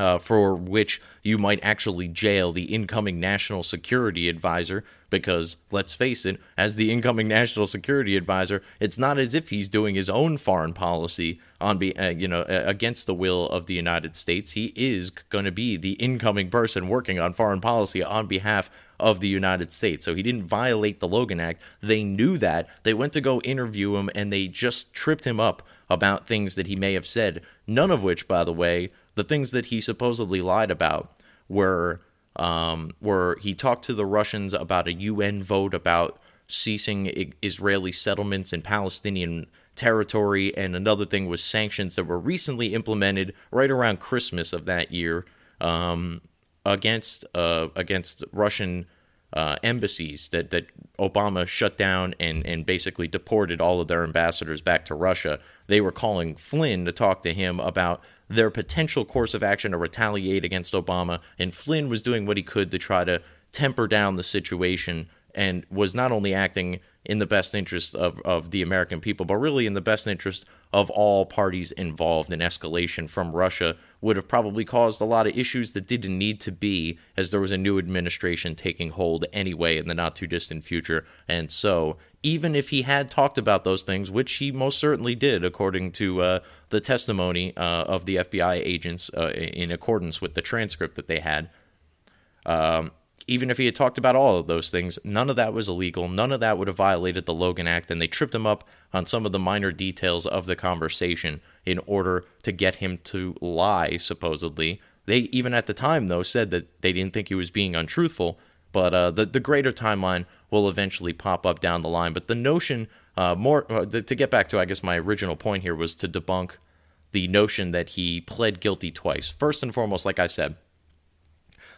uh, for which you might actually jail the incoming national security advisor. Because let's face it, as the incoming national security advisor, it's not as if he's doing his own foreign policy on be uh, you know against the will of the United States. He is going to be the incoming person working on foreign policy on behalf of the United States. So he didn't violate the Logan Act. They knew that. They went to go interview him and they just tripped him up about things that he may have said. None of which, by the way, the things that he supposedly lied about were um, were he talked to the Russians about a UN vote about ceasing Israeli settlements in Palestinian territory, and another thing was sanctions that were recently implemented right around Christmas of that year um, against uh, against Russian uh, embassies that, that Obama shut down and, and basically deported all of their ambassadors back to Russia. They were calling Flynn to talk to him about their potential course of action to retaliate against Obama. And Flynn was doing what he could to try to temper down the situation and was not only acting in the best interest of, of the American people, but really in the best interest of all parties involved. An escalation from Russia would have probably caused a lot of issues that didn't need to be, as there was a new administration taking hold anyway in the not too distant future. And so, even if he had talked about those things, which he most certainly did, according to uh, the testimony uh, of the FBI agents uh, in accordance with the transcript that they had, um, even if he had talked about all of those things, none of that was illegal. None of that would have violated the Logan Act, and they tripped him up on some of the minor details of the conversation in order to get him to lie, supposedly. They, even at the time, though, said that they didn't think he was being untruthful, but uh, the, the greater timeline will eventually pop up down the line. But the notion, uh, more uh, to get back to, I guess, my original point here was to debunk the notion that he pled guilty twice. First and foremost, like I said,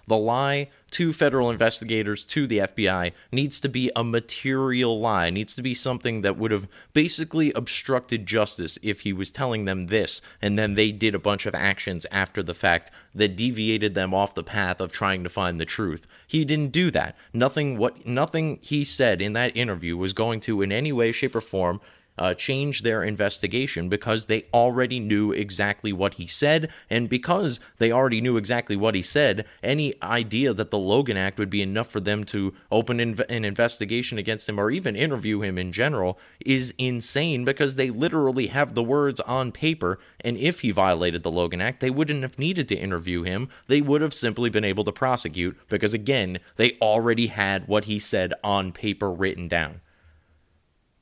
the lie to federal investigators, to the FBI, needs to be a material lie. Needs to be something that would have basically obstructed justice if he was telling them this and then they did a bunch of actions after the fact that deviated them off the path of trying to find the truth. He didn't do that. Nothing what nothing he said in that interview was going to in any way shape or form uh, change their investigation because they already knew exactly what he said. And because they already knew exactly what he said, any idea that the Logan Act would be enough for them to open inv- an investigation against him or even interview him in general is insane because they literally have the words on paper. And if he violated the Logan Act, they wouldn't have needed to interview him. They would have simply been able to prosecute because, again, they already had what he said on paper written down.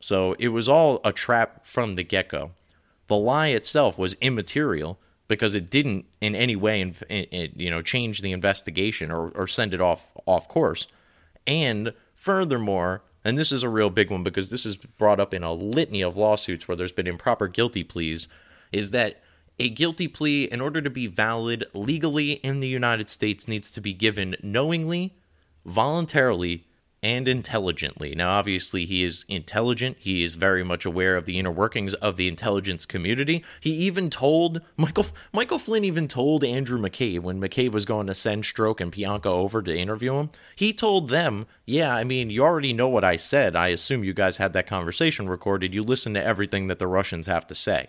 So it was all a trap from the get go. The lie itself was immaterial because it didn't in any way, you know, change the investigation or, or send it off off course. And furthermore, and this is a real big one because this is brought up in a litany of lawsuits where there's been improper guilty pleas, is that a guilty plea, in order to be valid legally in the United States, needs to be given knowingly, voluntarily, and intelligently. Now, obviously, he is intelligent. He is very much aware of the inner workings of the intelligence community. He even told Michael Michael Flynn even told Andrew McCabe when McCabe was going to send Strzok and Pientka over to interview him. He told them, "Yeah, I mean, you already know what I said. I assume you guys had that conversation recorded. You listen to everything that the Russians have to say."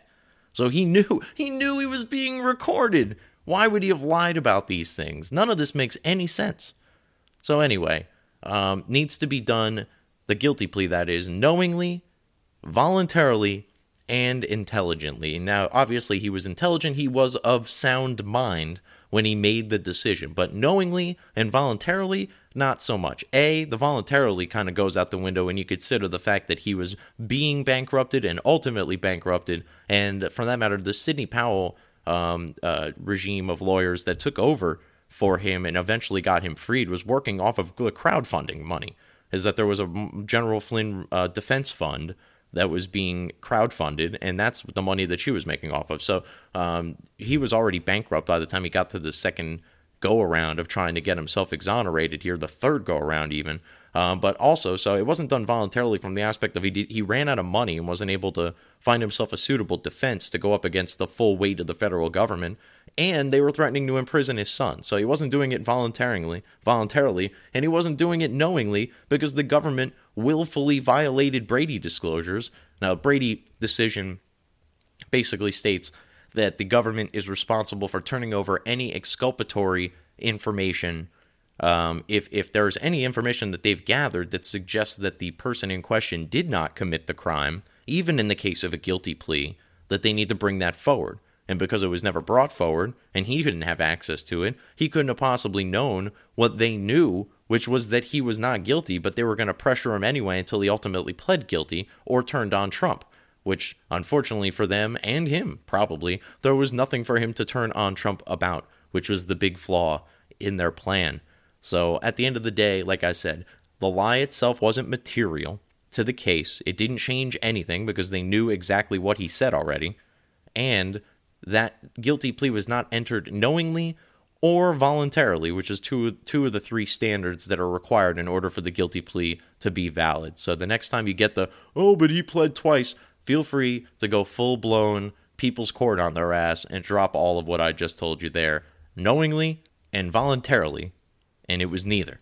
So he knew he knew he was being recorded. Why would he have lied about these things? None of this makes any sense. So anyway, um, needs to be done, the guilty plea that is, knowingly, voluntarily, and intelligently. Now, obviously, he was intelligent, he was of sound mind when he made the decision, but knowingly and voluntarily, not so much. A, the voluntarily kind of goes out the window when you consider the fact that he was being bankrupted and ultimately bankrupted, and for that matter, the Sidney Powell um, uh, regime of lawyers that took over for him and eventually got him freed was working off of crowdfunding money. Is that there was a General Flynn uh, defense fund that was being crowdfunded, and that's the money that she was making off of. So um, he was already bankrupt by the time he got to the second go around of trying to get himself exonerated here, the third go around even. Um, but also, so it wasn't done voluntarily from the aspect of he did, he ran out of money and wasn't able to find himself a suitable defense to go up against the full weight of the federal government and they were threatening to imprison his son. So he wasn't doing it voluntarily, voluntarily, and he wasn't doing it knowingly because the government willfully violated Brady disclosures. Now, Brady decision basically states that the government is responsible for turning over any exculpatory information um, if if there's any information that they've gathered that suggests that the person in question did not commit the crime, even in the case of a guilty plea, that they need to bring that forward. And because it was never brought forward and he couldn't have access to it, he couldn't have possibly known what they knew, which was that he was not guilty, but they were going to pressure him anyway until he ultimately pled guilty or turned on Trump. Which, unfortunately for them and him, probably, there was nothing for him to turn on Trump about, which was the big flaw in their plan. So, at the end of the day, like I said, the lie itself wasn't material to the case. It didn't change anything because they knew exactly what he said already. And that guilty plea was not entered knowingly or voluntarily, which is two two of the three standards that are required in order for the guilty plea to be valid. So the next time you get the oh, but he pled twice, feel free to go full blown people's court on their ass and drop all of what I just told you there, knowingly and voluntarily, and it was neither.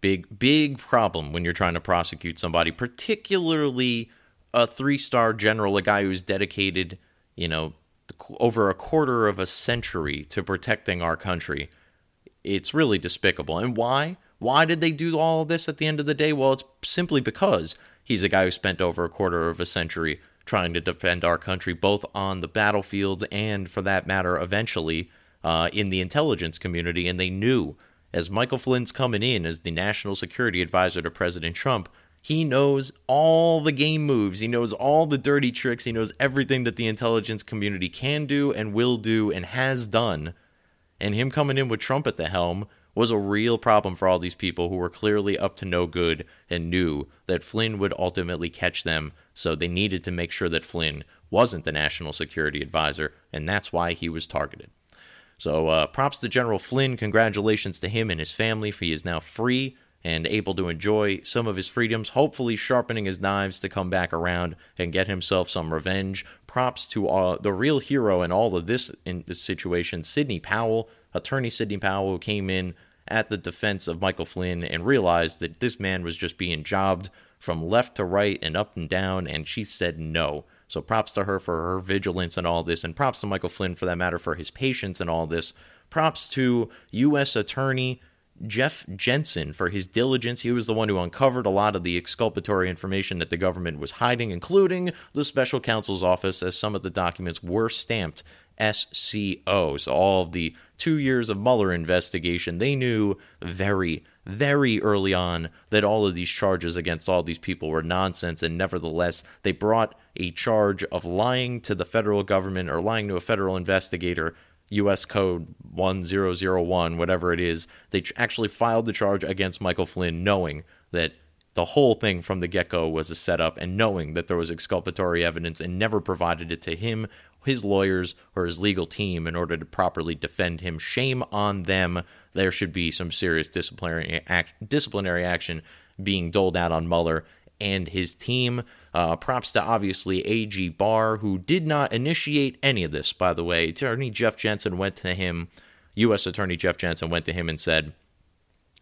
Big big problem when you're trying to prosecute somebody, particularly a three-star general, a guy who's dedicated, you know, over a quarter of a century to protecting our country. It's really despicable. And why? Why did they do all this at the end of the day? Well, it's simply because he's a guy who spent over a quarter of a century trying to defend our country, both on the battlefield and, for that matter, eventually uh, in the intelligence community. And they knew, as Michael Flynn's coming in as the national security advisor to President Trump, he knows all the game moves. He knows all the dirty tricks. He knows everything that the intelligence community can do and will do and has done. And him coming in with Trump at the helm was a real problem for all these people who were clearly up to no good and knew that Flynn would ultimately catch them. So they needed to make sure that Flynn wasn't the national security advisor, and that's why he was targeted. So uh, props to General Flynn. Congratulations to him and his family, for he is now free and able to enjoy some of his freedoms, hopefully sharpening his knives to come back around and get himself some revenge. Props to uh, the real hero in all of this in this situation, Sidney Powell, attorney Sidney Powell, who came in at the defense of Michael Flynn and realized that this man was just being jobbed from left to right and up and down, and she said no. So props to her for her vigilance and all this, and props to Michael Flynn for that matter for his patience and all this. Props to U.S. Attorney Jeff Jensen for his diligence. He was the one who uncovered a lot of the exculpatory information that the government was hiding, including the special counsel's office, as some of the documents were stamped SCO. So, all of the two years of Mueller investigation, they knew very, very early on that all of these charges against all these people were nonsense, and nevertheless, they brought a charge of lying to the federal government or lying to a federal investigator US code 1001, whatever it is, they actually filed the charge against Michael Flynn knowing that the whole thing from the get go was a setup and knowing that there was exculpatory evidence and never provided it to him, his lawyers, or his legal team in order to properly defend him. Shame on them. There should be some serious disciplinary, disciplinary action being doled out on Mueller and his team. Uh, props to obviously AG Barr, who did not initiate any of this, by the way. Attorney Jeff Jensen went to him, U.S. Attorney Jeff Jensen went to him and said,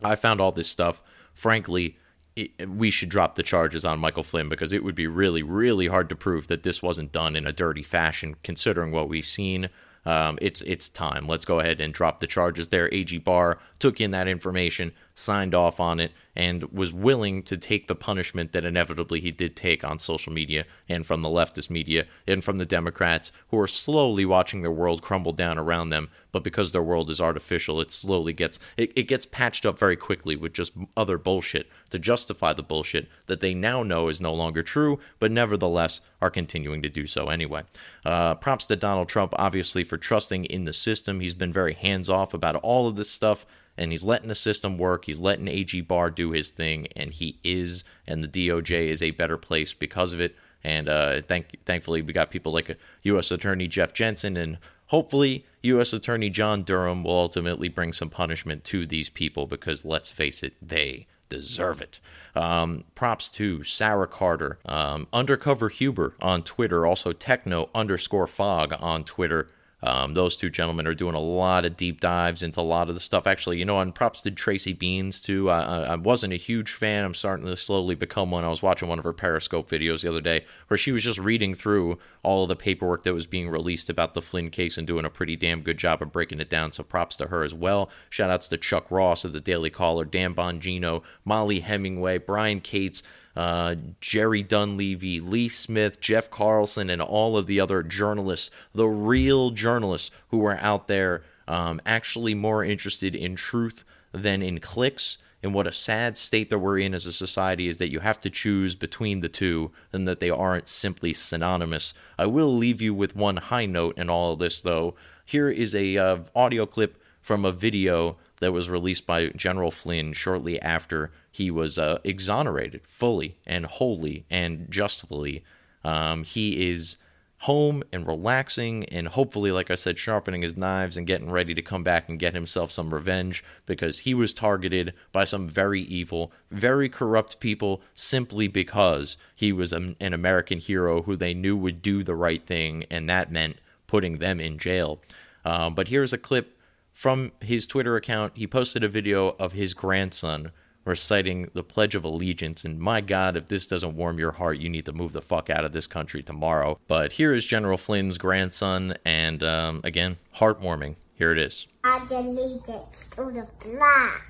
I found all this stuff. Frankly, it, we should drop the charges on Michael Flynn because it would be really, really hard to prove that this wasn't done in a dirty fashion, considering what we've seen um, it's it's time. Let's go ahead and drop the charges there. AG Barr took in that information, signed off on it, and was willing to take the punishment that inevitably he did take on social media and from the leftist media and from the Democrats who are slowly watching their world crumble down around them. But because their world is artificial, it slowly gets it, it gets patched up very quickly with just other bullshit to justify the bullshit that they now know is no longer true, but nevertheless are continuing to do so anyway. Uh, props to Donald Trump, obviously, for trusting in the system. He's been very hands off about all of this stuff, and he's letting the system work. He's letting AG Barr do his thing, and he is, and the DOJ is a better place because of it. And uh, thank, thankfully, we got people like U.S. Attorney Jeff Jensen, and hopefully, U.S. Attorney John Durham will ultimately bring some punishment to these people because let's face it, they deserve it. Um, props to Sarah Carter, um, Undercover Huber on Twitter, also Techno underscore Fog on Twitter. Um, those two gentlemen are doing a lot of deep dives into a lot of the stuff. Actually, you know, and props to Tracy Beanz too. I, I wasn't a huge fan. I'm starting to slowly become one. I was watching one of her Periscope videos the other day where she was just reading through all of the paperwork that was being released about the Flynn case and doing a pretty damn good job of breaking it down. So props to her as well. Shout outs to Chuck Ross of the Daily Caller, Dan Bongino, Mollie Hemingway, Brian Cates uh, Jerry Dunleavy, Lee Smith, Jeff Carlson, and all of the other journalists, the real journalists who are out there um, actually more interested in truth than in clicks. And what a sad state that we're in as a society is that you have to choose between the two and that they aren't simply synonymous. I will leave you with one high note in all of this, though. Here is a uh, audio clip from a video that was released by General Flynn shortly after he was uh, exonerated fully and wholly and justly. Um, he is home and relaxing and hopefully, like I said, sharpening his knives and getting ready to come back and get himself some revenge because he was targeted by some very evil, very corrupt people simply because he was an American hero who they knew would do the right thing, and that meant putting them in jail. Um, but here's a clip from his Twitter account. He posted a video of his grandson reciting the Pledge of Allegiance. And my God, if this doesn't warm your heart, you need to move the fuck out of this country tomorrow. But here is General Flynn's grandson, and um, again, heartwarming. Here it is. I allegiance to the flag,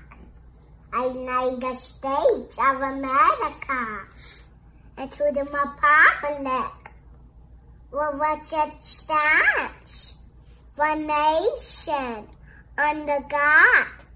United States of America, and to the republic for which it stands, one nation, under God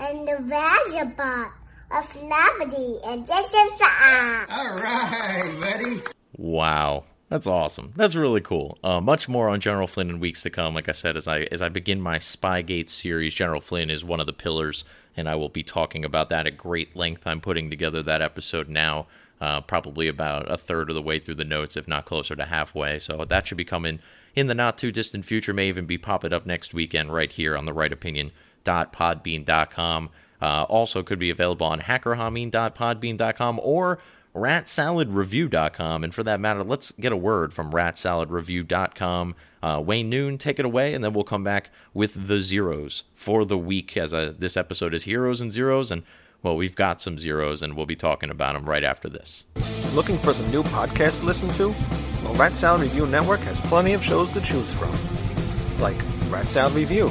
and the reservoir of liberty and justice for all. All right, buddy. Wow. That's awesome. That's really cool. Uh, much more on General Flynn in weeks to come. Like I said, as I as I begin my Spygate series, General Flynn is one of the pillars, and I will be talking about that at great length. I'm putting together that episode now, uh, probably about a third of the way through the notes, if not closer to halfway. So that should be coming in the not too distant future. May even be popping up next weekend right here on the Right Opinion ratsaladreview.podbean.com. Uh, also could be available on hackerhamin.podbean.com or ratsaladreview.com. And for that matter, let's get a word from ratsaladreview.com. Uh, Wayne Noon, take it away, and then we'll come back with the zeros for the week. As a, this episode is heroes and zeros, and well, we've got some zeros, and we'll be talking about them right after this. Looking for some new podcasts to listen to? Well, Rat Salad Review Network has plenty of shows to choose from, like Rat Salad Review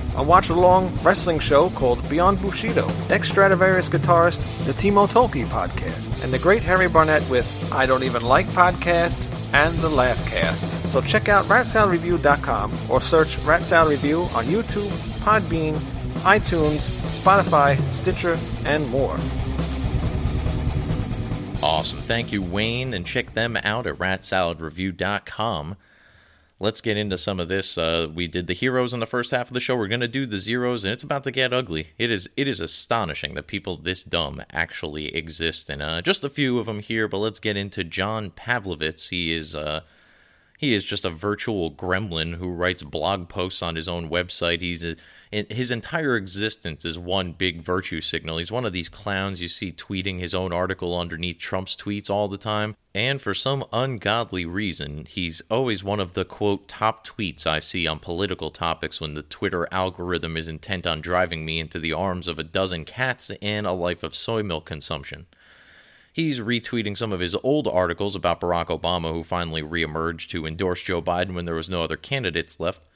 a watch along wrestling show called Beyond Bushido, ex Stratovarius guitarist, the Timo Tolkki podcast, and the great Harry Barnett with I Don't Even Like Podcast and the Laughcast. So check out ratsaladreview.com or search Rat Salad Review on YouTube, Podbean, iTunes, Spotify, Stitcher, and more. Awesome. Thank you, Wayne, and check them out at ratsaladreview.com let's get into some of this. Uh, we did the heroes in the first half of the show. We're going to do the zeros, and it's about to get ugly. It is it is astonishing that people this dumb actually exist, and uh, just a few of them here. But let's get into John Pavlovitz. He is uh, he is just a virtual gremlin who writes blog posts on his own website. He's a his entire existence is one big virtue signal. He's one of these clowns you see tweeting his own article underneath Trump's tweets all the time. And for some ungodly reason, he's always one of the quote top tweets I see on political topics when the Twitter algorithm is intent on driving me into the arms of a dozen cats and a life of soy milk consumption. He's retweeting some of his old articles about Barack Obama, who finally reemerged to endorse Joe Biden when there was no other candidates left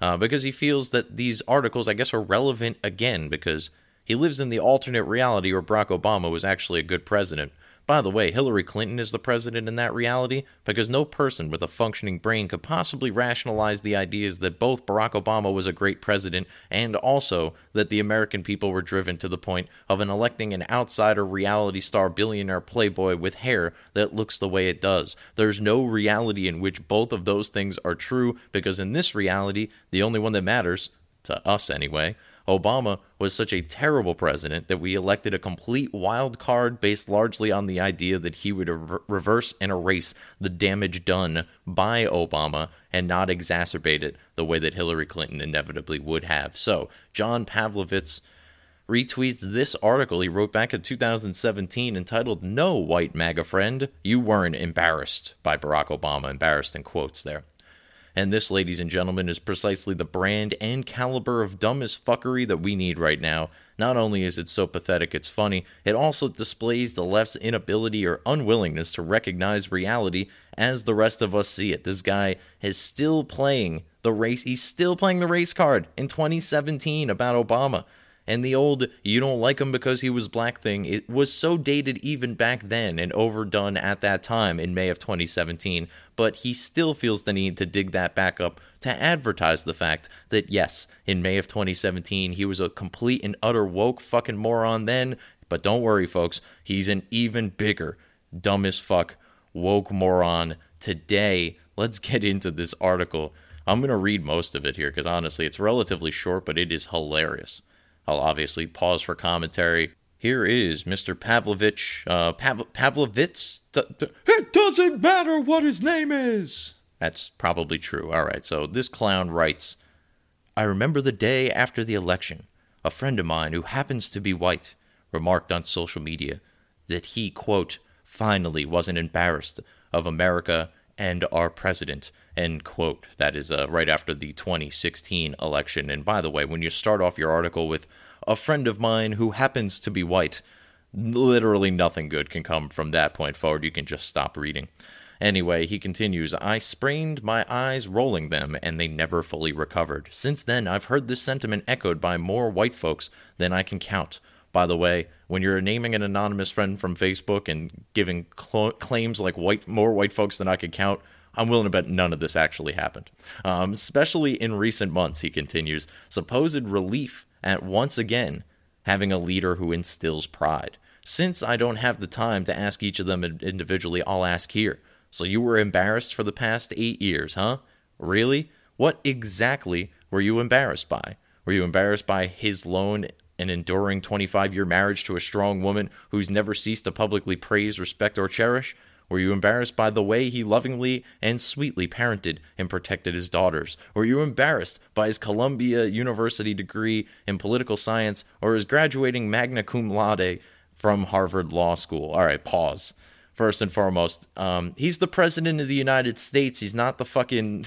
uh, because he feels that these articles, I guess, are relevant again because he lives in the alternate reality where Barack Obama was actually a good president. By the way, Hillary Clinton is the president in that reality because no person with a functioning brain could possibly rationalize the ideas that both Barack Obama was a great president and also that the American people were driven to the point of an electing an outsider reality star billionaire playboy with hair that looks the way it does. There's no reality in which both of those things are true because in this reality, the only one that matters, to us anyway, Obama was such a terrible president that we elected a complete wild card based largely on the idea that he would re- reverse and erase the damage done by Obama and not exacerbate it the way that Hillary Clinton inevitably would have. So, John Pavlovitz retweets this article he wrote back in 2017 entitled No White MAGA Friend, You Weren't Embarrassed by Barack Obama, embarrassed in quotes there. And this, ladies and gentlemen, is precisely the brand and caliber of dumbest fuckery that we need right now. Not only is it so pathetic it's funny, it also displays the left's inability or unwillingness to recognize reality as the rest of us see it. This guy is still playing the race, he's still playing the race card in 2017 about Obama. And the old you don't like him because he was black thing, it was so dated even back then and overdone at that time in May of 2017. But he still feels the need to dig that back up to advertise the fact that, yes, in May of 2017, he was a complete and utter woke fucking moron then. But don't worry, folks, he's an even bigger, dumb as fuck, woke moron today. Let's get into this article. I'm going to read most of it here because honestly, it's relatively short, but it is hilarious. I'll obviously pause for commentary. Here is Mr. Pavlovich. Uh, Pav- Pavlovitz? It doesn't matter what his name is! That's probably true. All right, so this clown writes I remember the day after the election. A friend of mine who happens to be white remarked on social media that he, quote, finally wasn't embarrassed of America and our president, end quote. That is uh, right after the 2016 election. And by the way, when you start off your article with a friend of mine who happens to be white, literally nothing good can come from that point forward. You can just stop reading. Anyway, he continues, I sprained my eyes rolling them, and they never fully recovered. Since then, I've heard this sentiment echoed by more white folks than I can count. By the way, when you're naming an anonymous friend from Facebook and giving cl- claims like white more white folks than I could count, I'm willing to bet none of this actually happened. Um, especially in recent months, he continues, supposed relief at once again having a leader who instills pride. Since I don't have the time to ask each of them individually, I'll ask here. So you were embarrassed for the past eight years, huh? Really? What exactly were you embarrassed by? Were you embarrassed by his lone and enduring 25 year marriage to a strong woman who's never ceased to publicly praise, respect, or cherish? Were you embarrassed by the way he lovingly and sweetly parented and protected his daughters? Were you embarrassed by his Columbia University degree in political science or his graduating magna cum laude from Harvard Law School? All right, pause. First and foremost, um, he's the president of the United States. He's not the fucking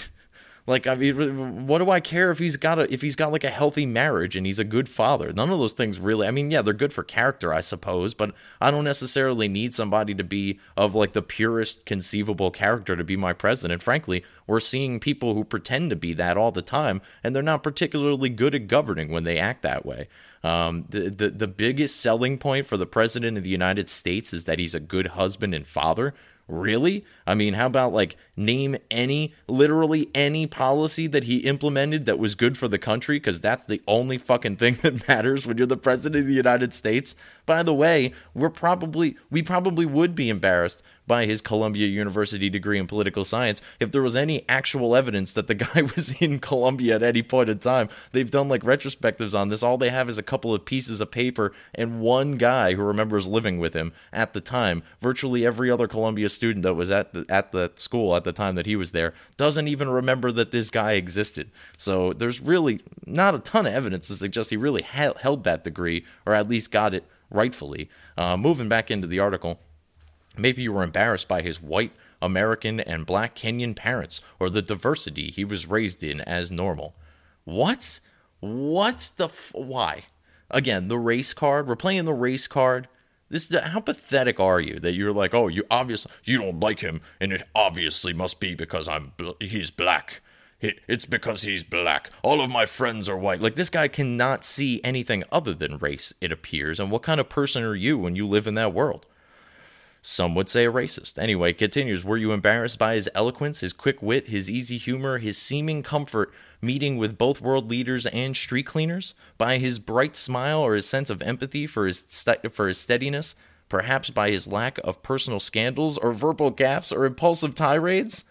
like, I mean, what do I care if he's got a if he's got like a healthy marriage and he's a good father? None of those things really. I mean, yeah, they're good for character, I suppose, but I don't necessarily need somebody to be of like the purest conceivable character to be my president. Frankly, we're seeing people who pretend to be that all the time, and they're not particularly good at governing when they act that way. Um, the, the the biggest selling point for the president of the United States is that he's a good husband and father. Really? I mean, how about like name any, literally any policy that he implemented that was good for the country? Because that's the only fucking thing that matters when you're the president of the United States. By the way, we're probably, we probably would be embarrassed by his Columbia University degree in political science if there was any actual evidence that the guy was in Columbia at any point in time. They've done like retrospectives on this. All they have is a couple of pieces of paper and one guy who remembers living with him at the time. Virtually every other Columbia student that was at the at the school at the time that he was there doesn't even remember that this guy existed. So there's really not a ton of evidence to suggest he really held that degree or at least got it rightfully. Uh, moving back into the article. Maybe you were embarrassed by his white American and black Kenyan parents or the diversity he was raised in as normal. What? What's the f- why? Again, the race card. We're playing the race card. This how pathetic are you that you're like, oh, you obviously you don't like him, and it obviously must be because I'm bl- he's black. It, it's because he's black. All of my friends are white. Like this guy cannot see anything other than race. It appears. And what kind of person are you when you live in that world? Some would say a racist. Anyway, continues. Were you embarrassed by his eloquence, his quick wit, his easy humor, his seeming comfort meeting with both world leaders and street cleaners? By his bright smile or his sense of empathy for his, st- for his steadiness? Perhaps by his lack of personal scandals or verbal gaffes or impulsive tirades?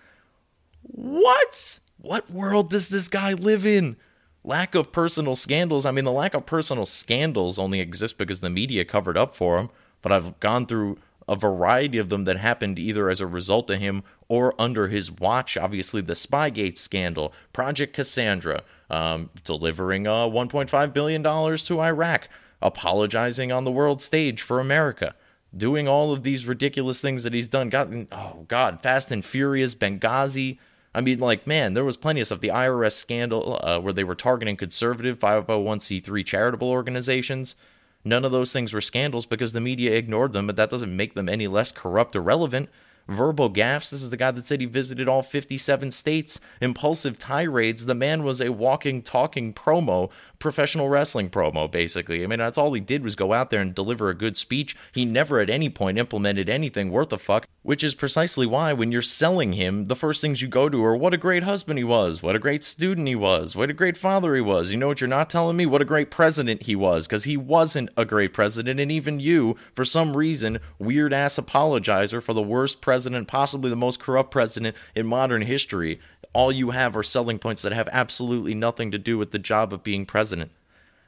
What? What world does this guy live in? Lack of personal scandals. I mean, the lack of personal scandals only exists because the media covered up for him. But I've gone through a variety of them that happened either as a result of him or under his watch. Obviously, the Spygate scandal, Project Cassandra, um, delivering uh, $1.5 billion to Iraq, apologizing on the world stage for America, doing all of these ridiculous things that he's done. Gotten, oh, God, Fast and Furious, Benghazi. I mean, like, man, there was plenty of stuff. The IRS scandal uh, where they were targeting conservative 501c3 charitable organizations. None of those things were scandals because the media ignored them, but that doesn't make them any less corrupt or relevant. Verbal gaffes. This is the guy that said he visited all 57 states. Impulsive tirades. The man was a walking, talking promo, professional wrestling promo, basically. I mean, that's all he did was go out there and deliver a good speech. He never at any point implemented anything worth a fuck, which is precisely why when you're selling him, the first things you go to are what a great husband he was, what a great student he was, what a great father he was. You know what you're not telling me? What a great president he was, because he wasn't a great president. And even you, for some reason, weird ass apologizer for the worst president, possibly the most corrupt president in modern history. All you have are selling points that have absolutely nothing to do with the job of being president.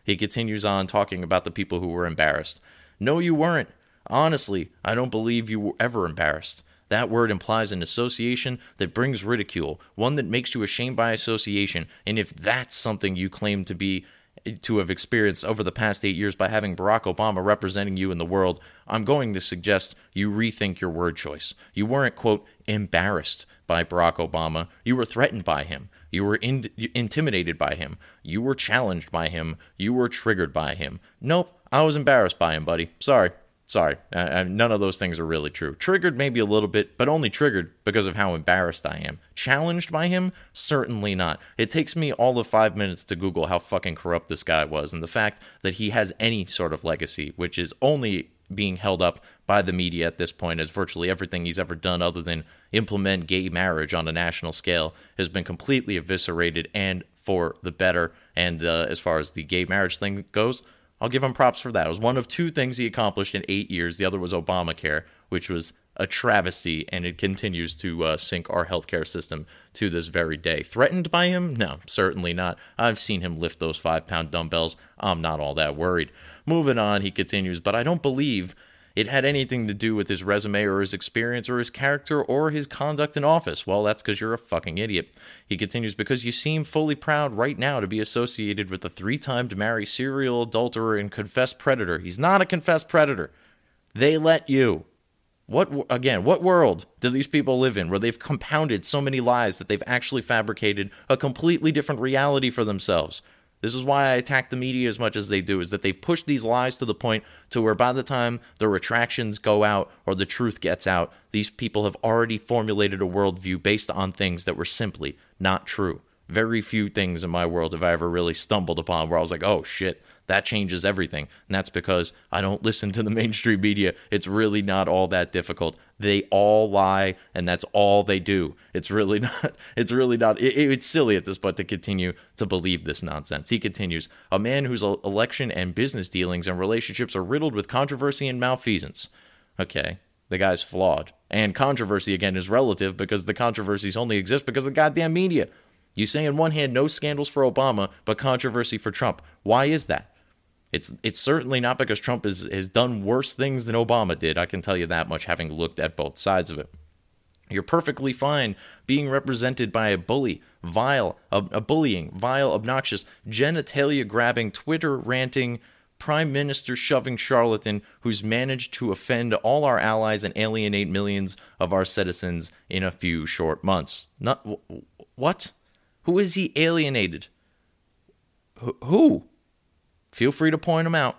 He continues on talking about the people who were embarrassed. No, you weren't. Honestly, I don't believe you were ever embarrassed. That word implies an association that brings ridicule, one that makes you ashamed by association. And if that's something you claim to be to have experienced over the past eight years by having Barack Obama representing you in the world, I'm going to suggest you rethink your word choice. You weren't, quote, embarrassed by Barack Obama. You were threatened by him. You were in- intimidated by him. You were challenged by him. You were triggered by him. Nope, I was embarrassed by him, buddy. Sorry. Sorry, none of those things are really true. Triggered maybe a little bit, but only triggered because of how embarrassed I am. Challenged by him? Certainly not. It takes me all of five minutes to Google how fucking corrupt this guy was and the fact that he has any sort of legacy, which is only being held up by the media at this point, as virtually everything he's ever done other than implement gay marriage on a national scale has been completely eviscerated and for the better. And uh, as far as the gay marriage thing goes, I'll give him props for that. It was one of two things he accomplished in eight years. The other was Obamacare, which was a travesty, and it continues to uh, sink our healthcare system to this very day. Threatened by him? No, certainly not. I've seen him lift those five pound dumbbells. I'm not all that worried. Moving on, he continues, but I don't believe it had anything to do with his resume or his experience or his character or his conduct in office. Well, that's because you're a fucking idiot. He continues, because you seem fully proud right now to be associated with a three time Mary serial adulterer and confessed predator. He's not a confessed predator. They let you. What again? What world do these people live in where they've compounded so many lies that they've actually fabricated a completely different reality for themselves? This is why I attack the media as much as they do, is that they've pushed these lies to the point to where by the time the retractions go out or the truth gets out, these people have already formulated a worldview based on things that were simply not true. Very few things in my world have I ever really stumbled upon where I was like, oh shit, that changes everything. And that's because I don't listen to the mainstream media. It's really not all that difficult. They all lie, and that's all they do. It's really not, it's really not, it, it's silly at this point to continue to believe this nonsense. He continues A man whose election and business dealings and relationships are riddled with controversy and malfeasance. Okay, the guy's flawed. And controversy, again, is relative because the controversies only exist because of the goddamn media. You say, on one hand, no scandals for Obama, but controversy for Trump. Why is that? It's it's certainly not because Trump has, has done worse things than Obama did. I can tell you that much having looked at both sides of it. You're perfectly fine being represented by a bully, vile, a, bullying, vile, obnoxious, genitalia grabbing, Twitter ranting, prime minister shoving charlatan who's managed to offend all our allies and alienate millions of our citizens in a few short months. Not what? Who is he alienated? Wh- who? Feel free to point them out.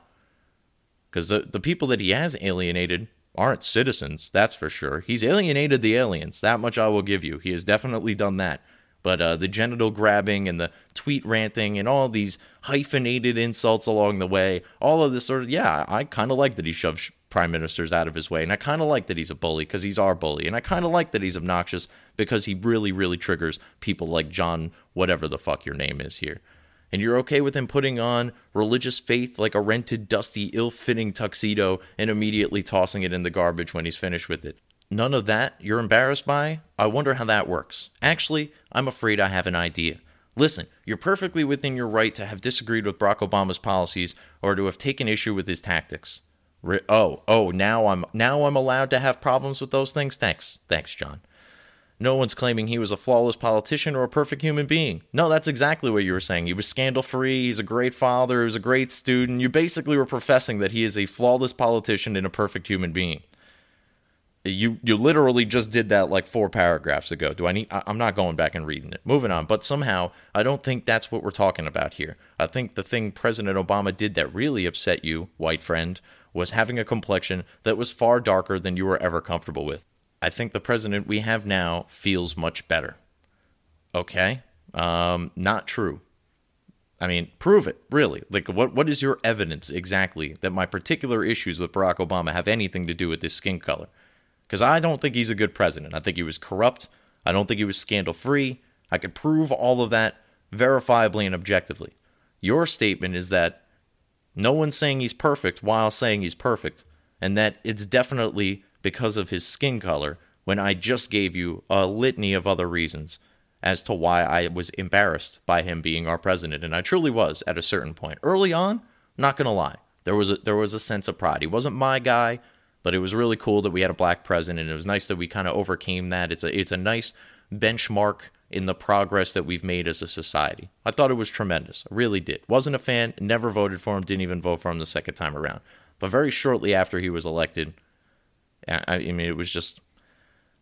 Because the, the people that he has alienated aren't citizens, that's for sure. He's alienated the aliens, that much I will give you. He has definitely done that. But uh, the genital grabbing and the tweet ranting and all these hyphenated insults along the way, all of this sort of, yeah, I kind of like that he shoves prime ministers out of his way. And I kind of like that he's a bully because he's our bully. And I kind of like that he's obnoxious because he really, really triggers people like John, whatever the fuck your name is here and you're okay with him putting on religious faith like a rented, dusty, ill fitting tuxedo and immediately tossing it in the garbage when he's finished with it. None of that you're embarrassed by? I wonder how that works. Actually, I'm afraid I have an idea. Listen, you're perfectly within your right to have disagreed with Barack Obama's policies or to have taken issue with his tactics. oh, oh, now I'm now I'm allowed to have problems with those things. Thanks. Thanks, John. No one's claiming he was a flawless politician or a perfect human being. No, that's exactly what you were saying. He was scandal free, he's a great father, he was a great student. You basically were professing that he is a flawless politician and a perfect human being. You you literally just did that like four paragraphs ago. Do I need I, I'm not going back and reading it. Moving on, but somehow I don't think that's what we're talking about here. I think the thing President Obama did that really upset you, white friend, was having a complexion that was far darker than you were ever comfortable with. I think the president we have now feels much better. Okay? Um, not true. I mean, prove it, really. Like, what what is your evidence exactly that my particular issues with Barack Obama have anything to do with his skin color? Because I don't think he's a good president. I think he was corrupt. I don't think he was scandal free. I could prove all of that verifiably and objectively. Your statement is that no one's saying he's perfect while saying he's perfect, and that it's definitely because of his skin color when I just gave you a litany of other reasons as to why I was embarrassed by him being our president, and I truly was at a certain point. Early on, not gonna lie, there was a, there was a sense of pride. He wasn't my guy, but it was really cool that we had a black president, and it was nice that we kind of overcame that. It's a it's a nice benchmark in the progress that we've made as a society. I thought it was tremendous. I really did. Wasn't a fan, never voted for him, didn't even vote for him the second time around. But very shortly after he was elected, I, mean, it was just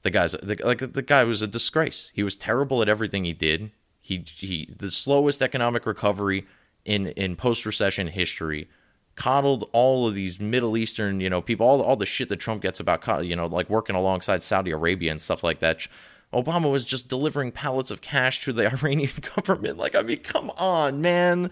the guy's the, like the guy was a disgrace. He was terrible at everything he did. He he the slowest economic recovery in in post recession history. Coddled all of these Middle Eastern, you know, people, all all the shit that Trump gets about, you know, like working alongside Saudi Arabia and stuff like that. Obama was just delivering pallets of cash to the Iranian government. Like, I mean, come on, man.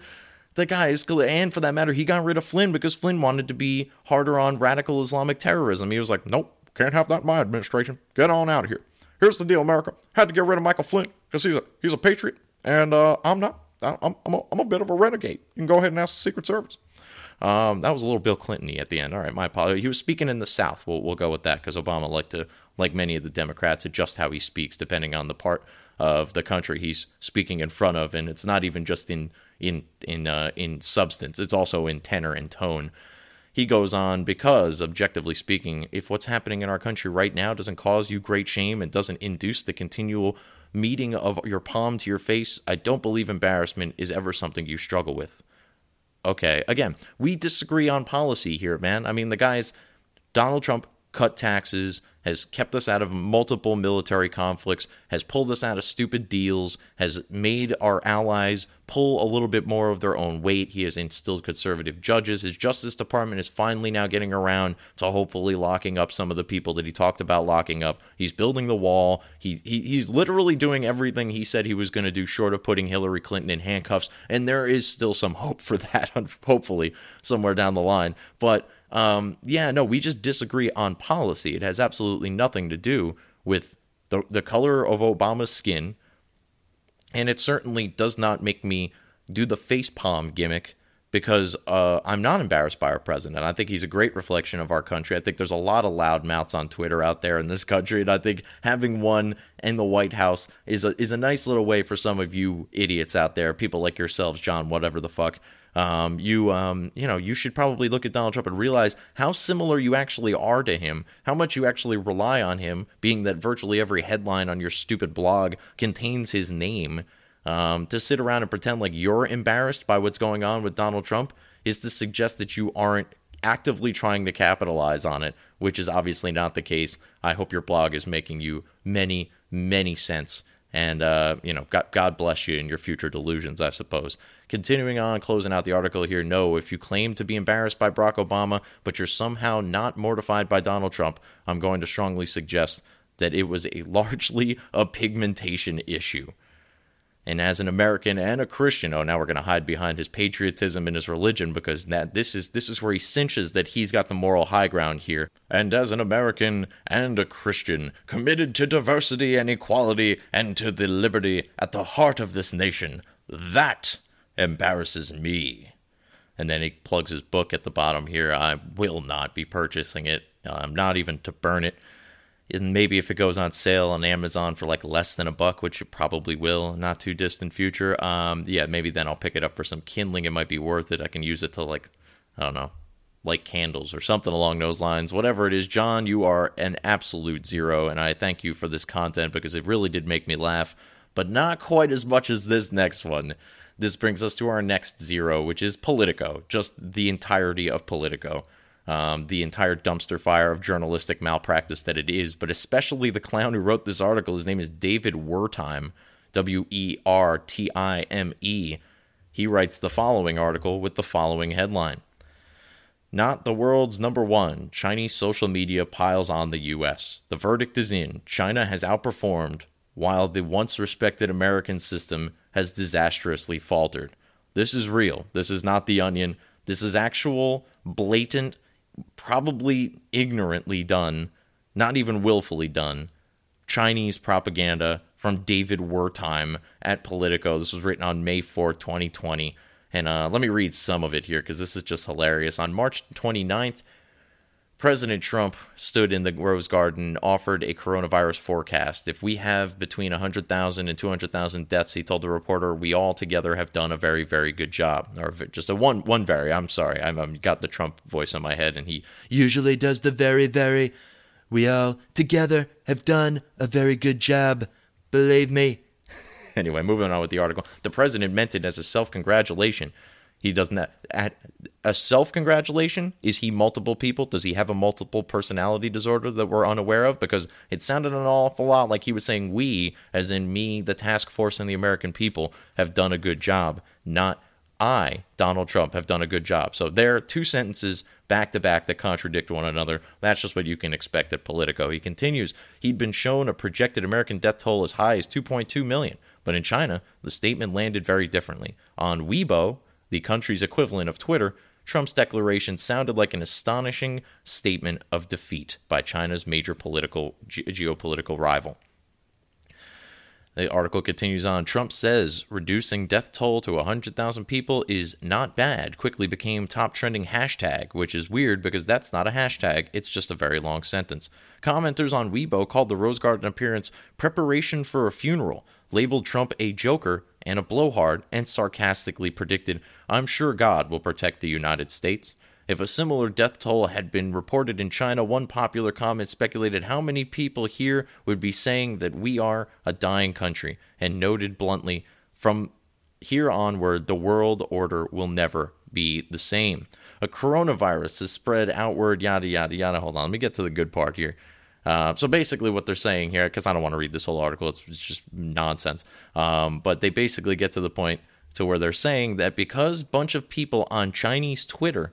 The guy is, and for that matter, he got rid of Flynn because Flynn wanted to be harder on radical Islamic terrorism. He was like, nope, can't have that in my administration. Get on out of here. Here's the deal, America. Had to get rid of Michael Flynn because he's a he's a patriot, and uh, I'm not. I'm I'm a, I'm a bit of a renegade. You can go ahead and ask the Secret Service. Um, that was a little Bill Clinton at the end. All right, my apologies. He was speaking in the South. We'll, we'll go with that because Obama liked to, like many of the Democrats, adjust how he speaks depending on the part of the country he's speaking in front of, and it's not even just in in in uh, in substance. It's also in tenor and tone. He goes on because, objectively speaking, if what's happening in our country right now doesn't cause you great shame and doesn't induce the continual meeting of your palm to your face, I don't believe embarrassment is ever something you struggle with. Okay, again, we disagree on policy here, man. I mean, the guys, Donald Trump cut taxes, has kept us out of multiple military conflicts, has pulled us out of stupid deals, has made our allies pull a little bit more of their own weight. He has instilled conservative judges. His Justice Department is finally now getting around to hopefully locking up some of the people that he talked about locking up. He's building the wall. He, he he's literally doing everything he said he was going to do, short of putting Hillary Clinton in handcuffs. And there is still some hope for that, hopefully, somewhere down the line. But um, yeah, no, we just disagree on policy. It has absolutely nothing to do with the, the color of Obama's skin. And it certainly does not make me do the face palm gimmick because uh, I'm not embarrassed by our president. I think he's a great reflection of our country. I think there's a lot of loud mouths on Twitter out there in this country, and I think having one in the White House is a is a nice little way for some of you idiots out there, people like yourselves, John, whatever the fuck, um, you um, you know you should probably look at Donald Trump and realize how similar you actually are to him, how much you actually rely on him, being that virtually every headline on your stupid blog contains his name. Um, to sit around and pretend like you're embarrassed by what's going on with Donald Trump is to suggest that you aren't actively trying to capitalize on it, which is obviously not the case. I hope your blog is making you many, many cents. And, uh, you know, God, God bless you in your future delusions, I suppose. Continuing on, closing out the article here no, if you claim to be embarrassed by Barack Obama, but you're somehow not mortified by Donald Trump, I'm going to strongly suggest that it was a largely a pigmentation issue. And as an American and a Christian, oh, now we're going to hide behind his patriotism and his religion because that this is this is where he cinches that he's got the moral high ground here. And as an American and a Christian, committed to diversity and equality and to the liberty at the heart of this nation, that embarrasses me. And then he plugs his book at the bottom here. I will not be purchasing it. I'm not even to burn it. And maybe if it goes on sale on Amazon for like less than a buck, which it probably will, not too distant future, um, yeah, maybe then I'll pick it up for some kindling. It might be worth it. I can use it to like, I don't know, light candles or something along those lines. Whatever it is, John, you are an absolute zero, and I thank you for this content because it really did make me laugh, but not quite as much as this next one. This brings us to our next zero, which is Politico, just the entirety of Politico. Um, the entire dumpster fire of journalistic malpractice that it is, but especially the clown who wrote this article. His name is David Wertime, W E R T I M E. He writes the following article with the following headline Not the world's number one. Chinese social media piles on the US. The verdict is in. China has outperformed, while the once respected American system has disastrously faltered. This is real. This is not the onion. This is actual, blatant, probably ignorantly done, not even willfully done, Chinese propaganda from David Wertime at Politico. This was written on May 4, 2020. And uh, let me read some of it here because this is just hilarious. On March 29th, President Trump stood in the Rose Garden, offered a coronavirus forecast. If we have between 100,000 and 200,000 deaths, he told the reporter, we all together have done a very, very good job. Or just a one, one very. I'm sorry, I've, I've got the Trump voice in my head, and he usually does the very, very. We all together have done a very good job. Believe me. anyway, moving on with the article. The president meant it as a self congratulation. He doesn't at a self congratulation. Is he multiple people? Does he have a multiple personality disorder that we're unaware of? Because it sounded an awful lot like he was saying we, as in me, the task force, and the American people have done a good job, not I, Donald Trump, have done a good job. So there are two sentences back to back that contradict one another. That's just what you can expect at Politico. He continues, he'd been shown a projected American death toll as high as 2.2 million, but in China, the statement landed very differently. On Weibo, the country's equivalent of Twitter, Trump's declaration sounded like an astonishing statement of defeat by China's major political ge- geopolitical rival. The article continues on. Trump says reducing death toll to 100,000 people is not bad. Quickly became top trending hashtag, which is weird because that's not a hashtag. It's just a very long sentence. Commenters on Weibo called the Rose Garden appearance preparation for a funeral, labeled Trump a joker and a blowhard, and sarcastically predicted, I'm sure God will protect the United States. If a similar death toll had been reported in China, one popular comment speculated how many people here would be saying that we are a dying country, and noted bluntly, from here onward, the world order will never be the same. A coronavirus has spread outward, yada, yada, yada. Hold on, let me get to the good part here. Uh, so basically, what they're saying here, because I don't want to read this whole article, it's, it's just nonsense. Um, but they basically get to the point to where they're saying that because bunch of people on Chinese Twitter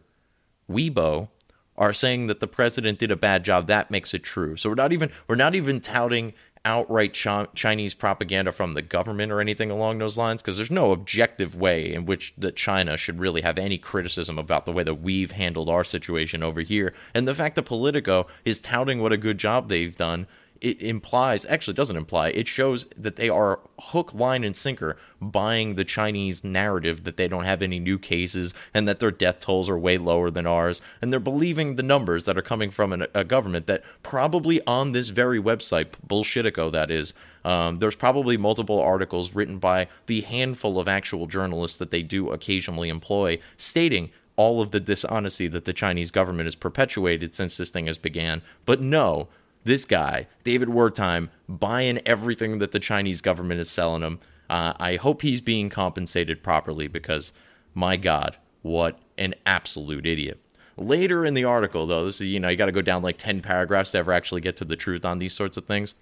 Weibo are saying that the president did a bad job, that makes it true. So we're not even we're not even touting outright Ch- Chinese propaganda from the government or anything along those lines because there's no objective way in which that China should really have any criticism about the way that we've handled our situation over here. And the fact that Politico is touting what a good job they've done it implies, actually doesn't imply, it shows that they are hook, line, and sinker buying the Chinese narrative that they don't have any new cases and that their death tolls are way lower than ours. And they're believing the numbers that are coming from an, a government that probably on this very website, Bullshitico, that is, um, there's probably multiple articles written by the handful of actual journalists that they do occasionally employ stating all of the dishonesty that the Chinese government has perpetuated since this thing has began. But no, this guy, David Wertime, buying everything that the Chinese government is selling him. Uh, I hope he's being compensated properly because, my God, what an absolute idiot. Later in the article, though, this is, you know, you got to go down like 10 paragraphs to ever actually get to the truth on these sorts of things.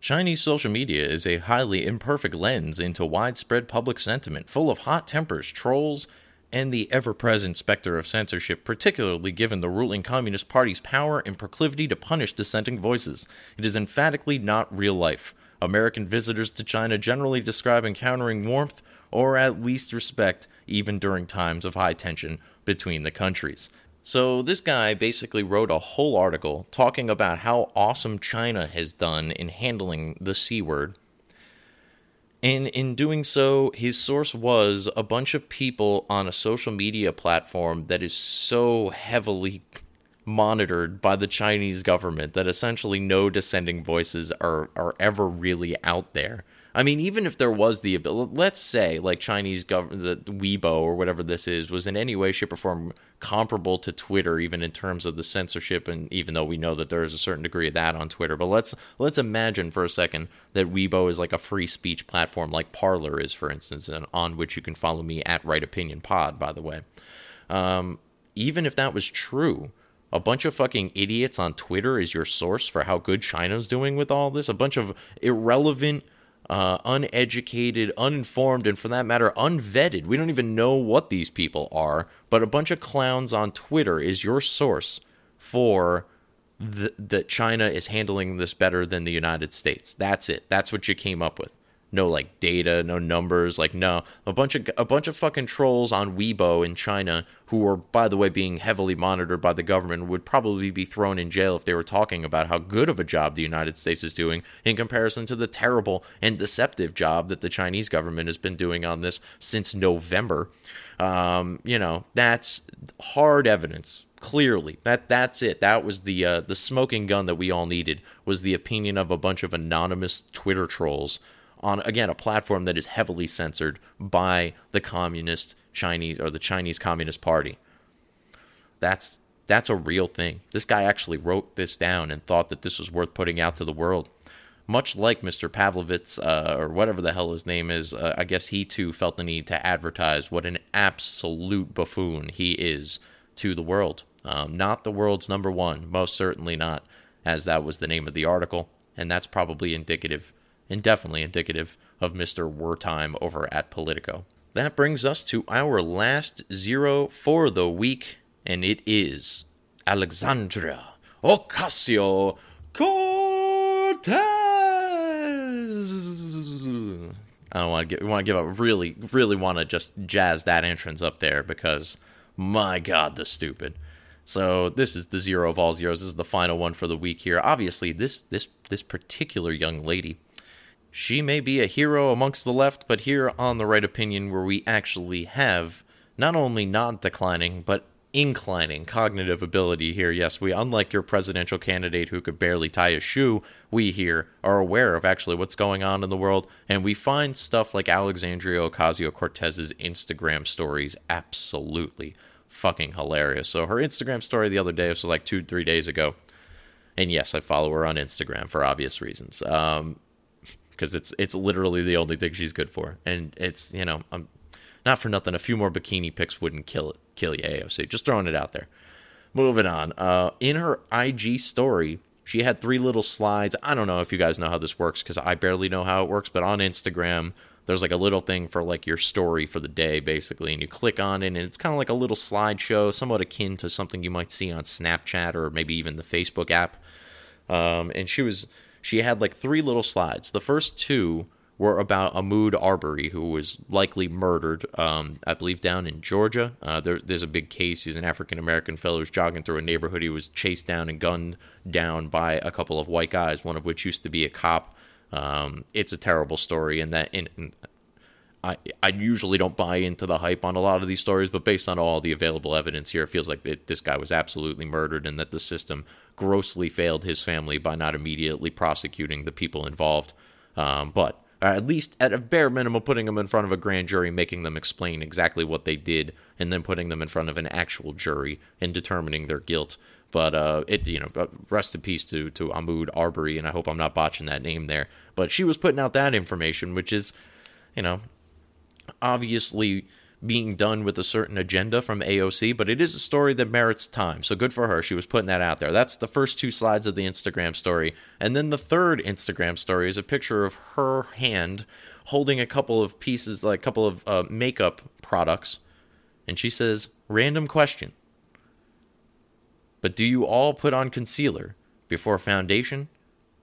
Chinese social media is a highly imperfect lens into widespread public sentiment, full of hot tempers, trolls, and the ever present specter of censorship, particularly given the ruling Communist Party's power and proclivity to punish dissenting voices. It is emphatically not real life. American visitors to China generally describe encountering warmth or at least respect, even during times of high tension between the countries. So, this guy basically wrote a whole article talking about how awesome China has done in handling the C word and in doing so, his source was a bunch of people on a social media platform that is so heavily monitored by the Chinese government that essentially no dissenting voices are, are ever really out there. I mean, even if there was the ability, let's say like Chinese government, the Weibo or whatever this is, was in any way, shape, or form comparable to Twitter, even in terms of the censorship, and even though we know that there is a certain degree of that on Twitter, but let's let's imagine for a second that Weibo is like a free speech platform, like Parler is, for instance, and on which you can follow me at Right Opinion Pod, by the way. Um, even if that was true, a bunch of fucking idiots on Twitter is your source for how good China's doing with all this. A bunch of irrelevant uh, uneducated, uninformed, and for that matter, unvetted. We don't even know what these people are, but a bunch of clowns on Twitter is your source for th- that China is handling this better than the United States. That's it. That's what you came up with. No like data, no numbers, like no. A bunch of a bunch of fucking trolls on Weibo in China who are by the way being heavily monitored by the government would probably be thrown in jail if they were talking about how good of a job the United States is doing in comparison to the terrible and deceptive job that the Chinese government has been doing on this since November. Um, you know, that's hard evidence clearly. That that's it. That was the uh, the smoking gun that we all needed was the opinion of a bunch of anonymous twitter trolls on again a platform that is heavily censored by the communist chinese or the chinese communist party that's that's a real thing this guy actually wrote this down and thought that this was worth putting out to the world much like Mr. Pavlovitz, uh, or whatever the hell his name is, uh, I guess he too felt the need to advertise what an absolute buffoon he is to the world. Um, not the world's number one, most certainly not, as that was the name of the article, and that's probably indicative, and definitely indicative, of Mr. Wertime over at Politico. That brings us to our last zero for the week, and it is Alexandria Ocasio Cortez. Oh, I don't want to give want to give up. Really, really want to just jazz that entrance up there because my God, the stupid. So this is the zero of all zeros. This is the final one for the week here. Obviously, this this this particular young lady, she may be a hero amongst the left, but here on the right opinion, where we actually have not only not declining but inclining cognitive ability here. Yes, we unlike your presidential candidate who could barely tie a shoe, we here are aware of actually what's going on in the world, and we find stuff like Alexandria Ocasio Cortez's Instagram stories absolutely fucking hilarious. So her Instagram story the other day, this was like two, three days ago. And yes, I follow her on Instagram for obvious reasons. Um, because it's it's literally the only thing she's good for, and it's you know I'm not for nothing. A few more bikini pics wouldn't kill kill you, AOC. Just throwing it out there. Moving on. Uh, in her IG story, she had three little slides. I don't know if you guys know how this works because I barely know how it works, but on Instagram, there's like a little thing for like your story for the day, basically, and you click on it, and it's kind of like a little slideshow, somewhat akin to something you might see on Snapchat or maybe even the Facebook app. Um, and she was she had like three little slides. The first two were about Ahmaud Arbery, who was likely murdered, um, I believe, down in Georgia. Uh, there, there's a big case. He's an African American fellow who's jogging through a neighborhood. He was chased down and gunned down by a couple of white guys, one of which used to be a cop. Um, it's a terrible story, and that in, in, I I usually don't buy into the hype on a lot of these stories, but based on all the available evidence here, it feels like it, this guy was absolutely murdered, and that the system grossly failed his family by not immediately prosecuting the people involved. Um, but at least at a bare minimum, putting them in front of a grand jury, making them explain exactly what they did, and then putting them in front of an actual jury and determining their guilt. But uh, it, you know, rest in peace to to Ahmaud Arbery, and I hope I'm not botching that name there. But she was putting out that information, which is, you know, obviously being done with a certain agenda from AOC, but it is a story that merits time. So good for her. She was putting that out there. That's the first two slides of the Instagram story. And then the third Instagram story is a picture of her hand holding a couple of pieces, like a couple of uh, makeup products. And she says, Random question. But do you all put on concealer before foundation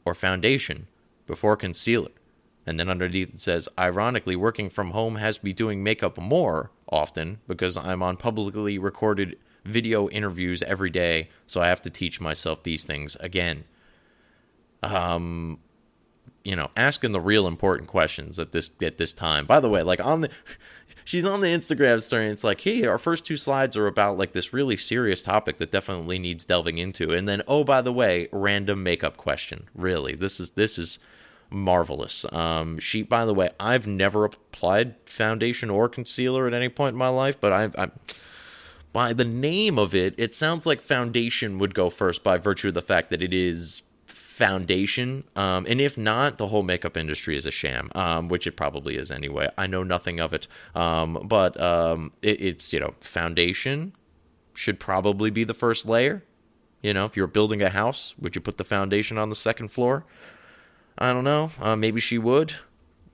or foundation before concealer? And then underneath it says, ironically, working from home has me doing makeup more often because I'm on publicly recorded video interviews every day, so I have to teach myself these things again. Um, you know, asking the real important questions at this at this time. By the way, like on the she's on the Instagram story and it's like, hey, our first two slides are about like this really serious topic that definitely needs delving into. And then, oh, by the way, random makeup question. Really, this is this is marvelous. Um, she, by the way, I've never applied foundation or concealer at any point in my life, but I've, I'm by the name of it, it sounds like foundation would go first by virtue of the fact that it is foundation. Um, and if not, the whole makeup industry is a sham, um, which it probably is anyway. I know nothing of it. Um, but um, it, it's, you know, foundation should probably be the first layer. You know, if you're building a house, would you put the foundation on the second floor? I don't know. Uh, maybe she would.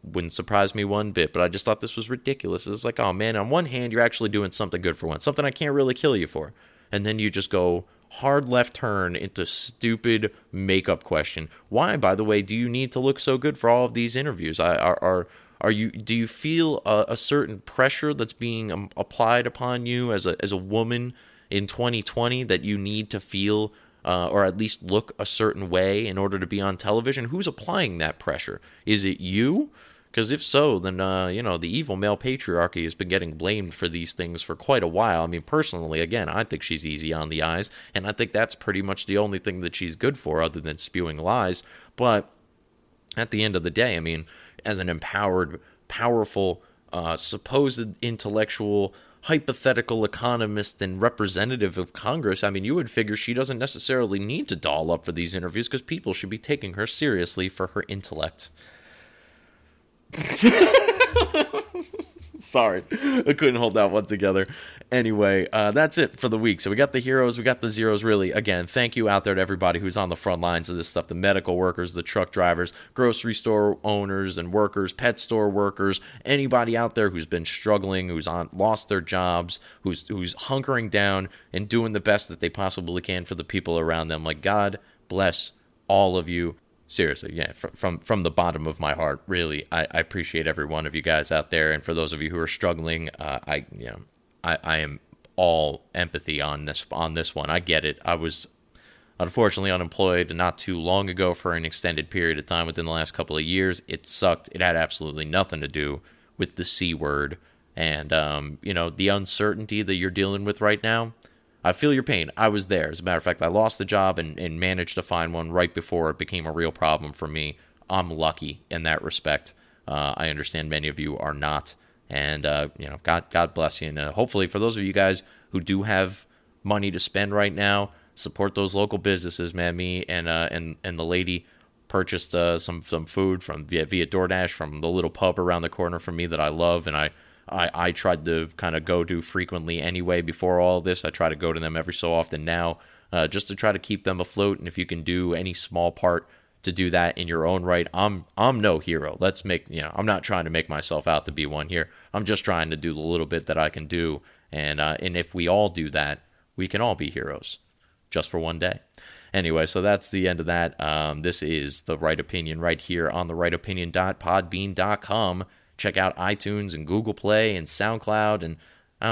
wouldn't surprise me one bit. But I just thought this was ridiculous. It's like, oh man, on one hand, you're actually doing something good for once, something I can't really kill you for, and then you just go hard left turn into stupid makeup question. Why, by the way, do you need to look so good for all of these interviews? I, are are are you do you feel a, a certain pressure that's being um, applied upon you as a as a woman in 2020 that you need to feel uh, or at least look a certain way in order to be on television? Who's applying that pressure? Is it you? Because if so, then uh, you know the evil male patriarchy has been getting blamed for these things for quite a while. I mean, personally, again, I think she's easy on the eyes, and I think that's pretty much the only thing that she's good for, other than spewing lies. But at the end of the day, I mean, as an empowered, powerful, uh, supposed intellectual, hypothetical economist and representative of Congress, I mean, you would figure she doesn't necessarily need to doll up for these interviews because people should be taking her seriously for her intellect. Sorry, I couldn't hold that one together. Anyway, uh, that's it for the week. So we got the heroes, we got the zeros. Really, again, thank you out there to everybody who's on the front lines of this stuff: the medical workers, the truck drivers, grocery store owners and workers, pet store workers, anybody out there who's been struggling, who's on lost their jobs, who's who's hunkering down and doing the best that they possibly can for the people around them. Like God bless all of you seriously yeah from, from from the bottom of my heart really I, I appreciate every one of you guys out there. And for those of you who are struggling uh, i you know I, I am all empathy on this on this one. I get it. I was unfortunately unemployed not too long ago for an extended period of time within the last couple of years. It sucked. It had absolutely nothing to do with the c word. And um, you know the uncertainty that you're dealing with right now I feel your pain. I was there. As a matter of fact, I lost the job and, and managed to find one right before it became a real problem for me. I'm lucky in that respect. Uh, I understand many of you are not, and uh, you know, God, God bless you. And uh, hopefully, for those of you guys who do have money to spend right now, support those local businesses. Man, me and uh, and and the lady purchased uh, some some food from via via DoorDash from the little pub around the corner from me that I love, and I I, I tried to kind of go to frequently anyway before all this. I try to go to them every so often now uh, just to try to keep them afloat. And if you can do any small part to do that in your own right, I'm I'm no hero. Let's make you know I'm not trying to make myself out to be one here. I'm just trying to do the little bit that I can do. And uh, and if we all do that, we can all be heroes, just for one day. Anyway, so that's the end of that. Um, this is the right opinion right here on the right opinion.podbean.com check out iTunes and Google Play and SoundCloud and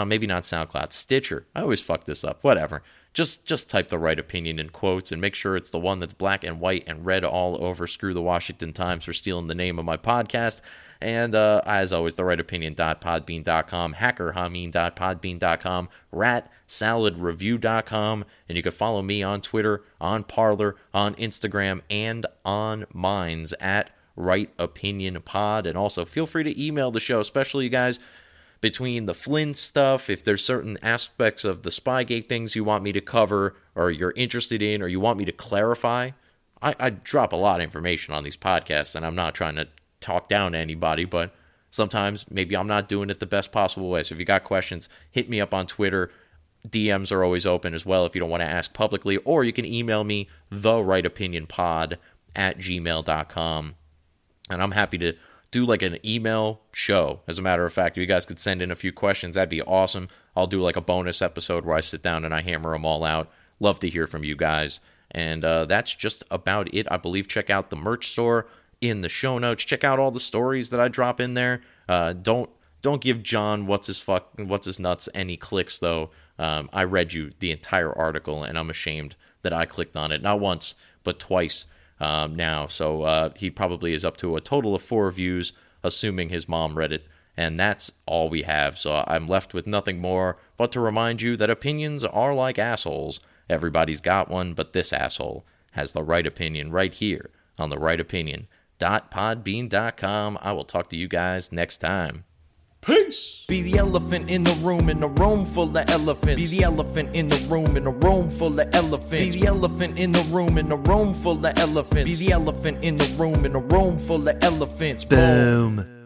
maybe not SoundCloud, Stitcher. I always fuck this up. Whatever. Just just type the right opinion in quotes and make sure it's the one that's black and white and red all over. Screw the Washington Times for stealing the name of my podcast. And uh, as always, the right opinion.podbean.com, hackerhamin.podbean.com, ratsaladreview.com, and you can follow me on Twitter, on Parler, on Instagram, and on Minds at Right Opinion Pod. And also feel free to email the show, especially you guys between the Flynn stuff, if there's certain aspects of the Spygate things you want me to cover or you're interested in or you want me to clarify. I, I drop a lot of information on these podcasts and I'm not trying to talk down to anybody, but sometimes maybe I'm not doing it the best possible way. So if you got questions, hit me up on Twitter. DMs are always open as well if you don't want to ask publicly, or you can email me the right opinion pod at gmail.com and I'm happy to do like an email show. As a matter of fact, if you guys could send in a few questions, that'd be awesome. I'll do like a bonus episode where I sit down and I hammer them all out. Love to hear from you guys. And uh, that's just about it. I believe check out the merch store in the show notes. Check out all the stories that I drop in there. Uh, don't don't give John what's his fuck what's his nuts any clicks though. Um, I read you the entire article and I'm ashamed that I clicked on it not once but twice um, now. So uh, he probably is up to a total of four views, assuming his mom read it. And that's all we have. So I'm left with nothing more but to remind you that opinions are like assholes. Everybody's got one, but this asshole has the right opinion right here on the right opinion. Dot Podbean.com. I will talk to you guys next time. Peace. Be the elephant in the room in a room full of elephants. Be the elephant in the room in a room full of elephants. Be the elephant in the room in a room full of elephants. Be the elephant in the room in a room full of elephants. Boom.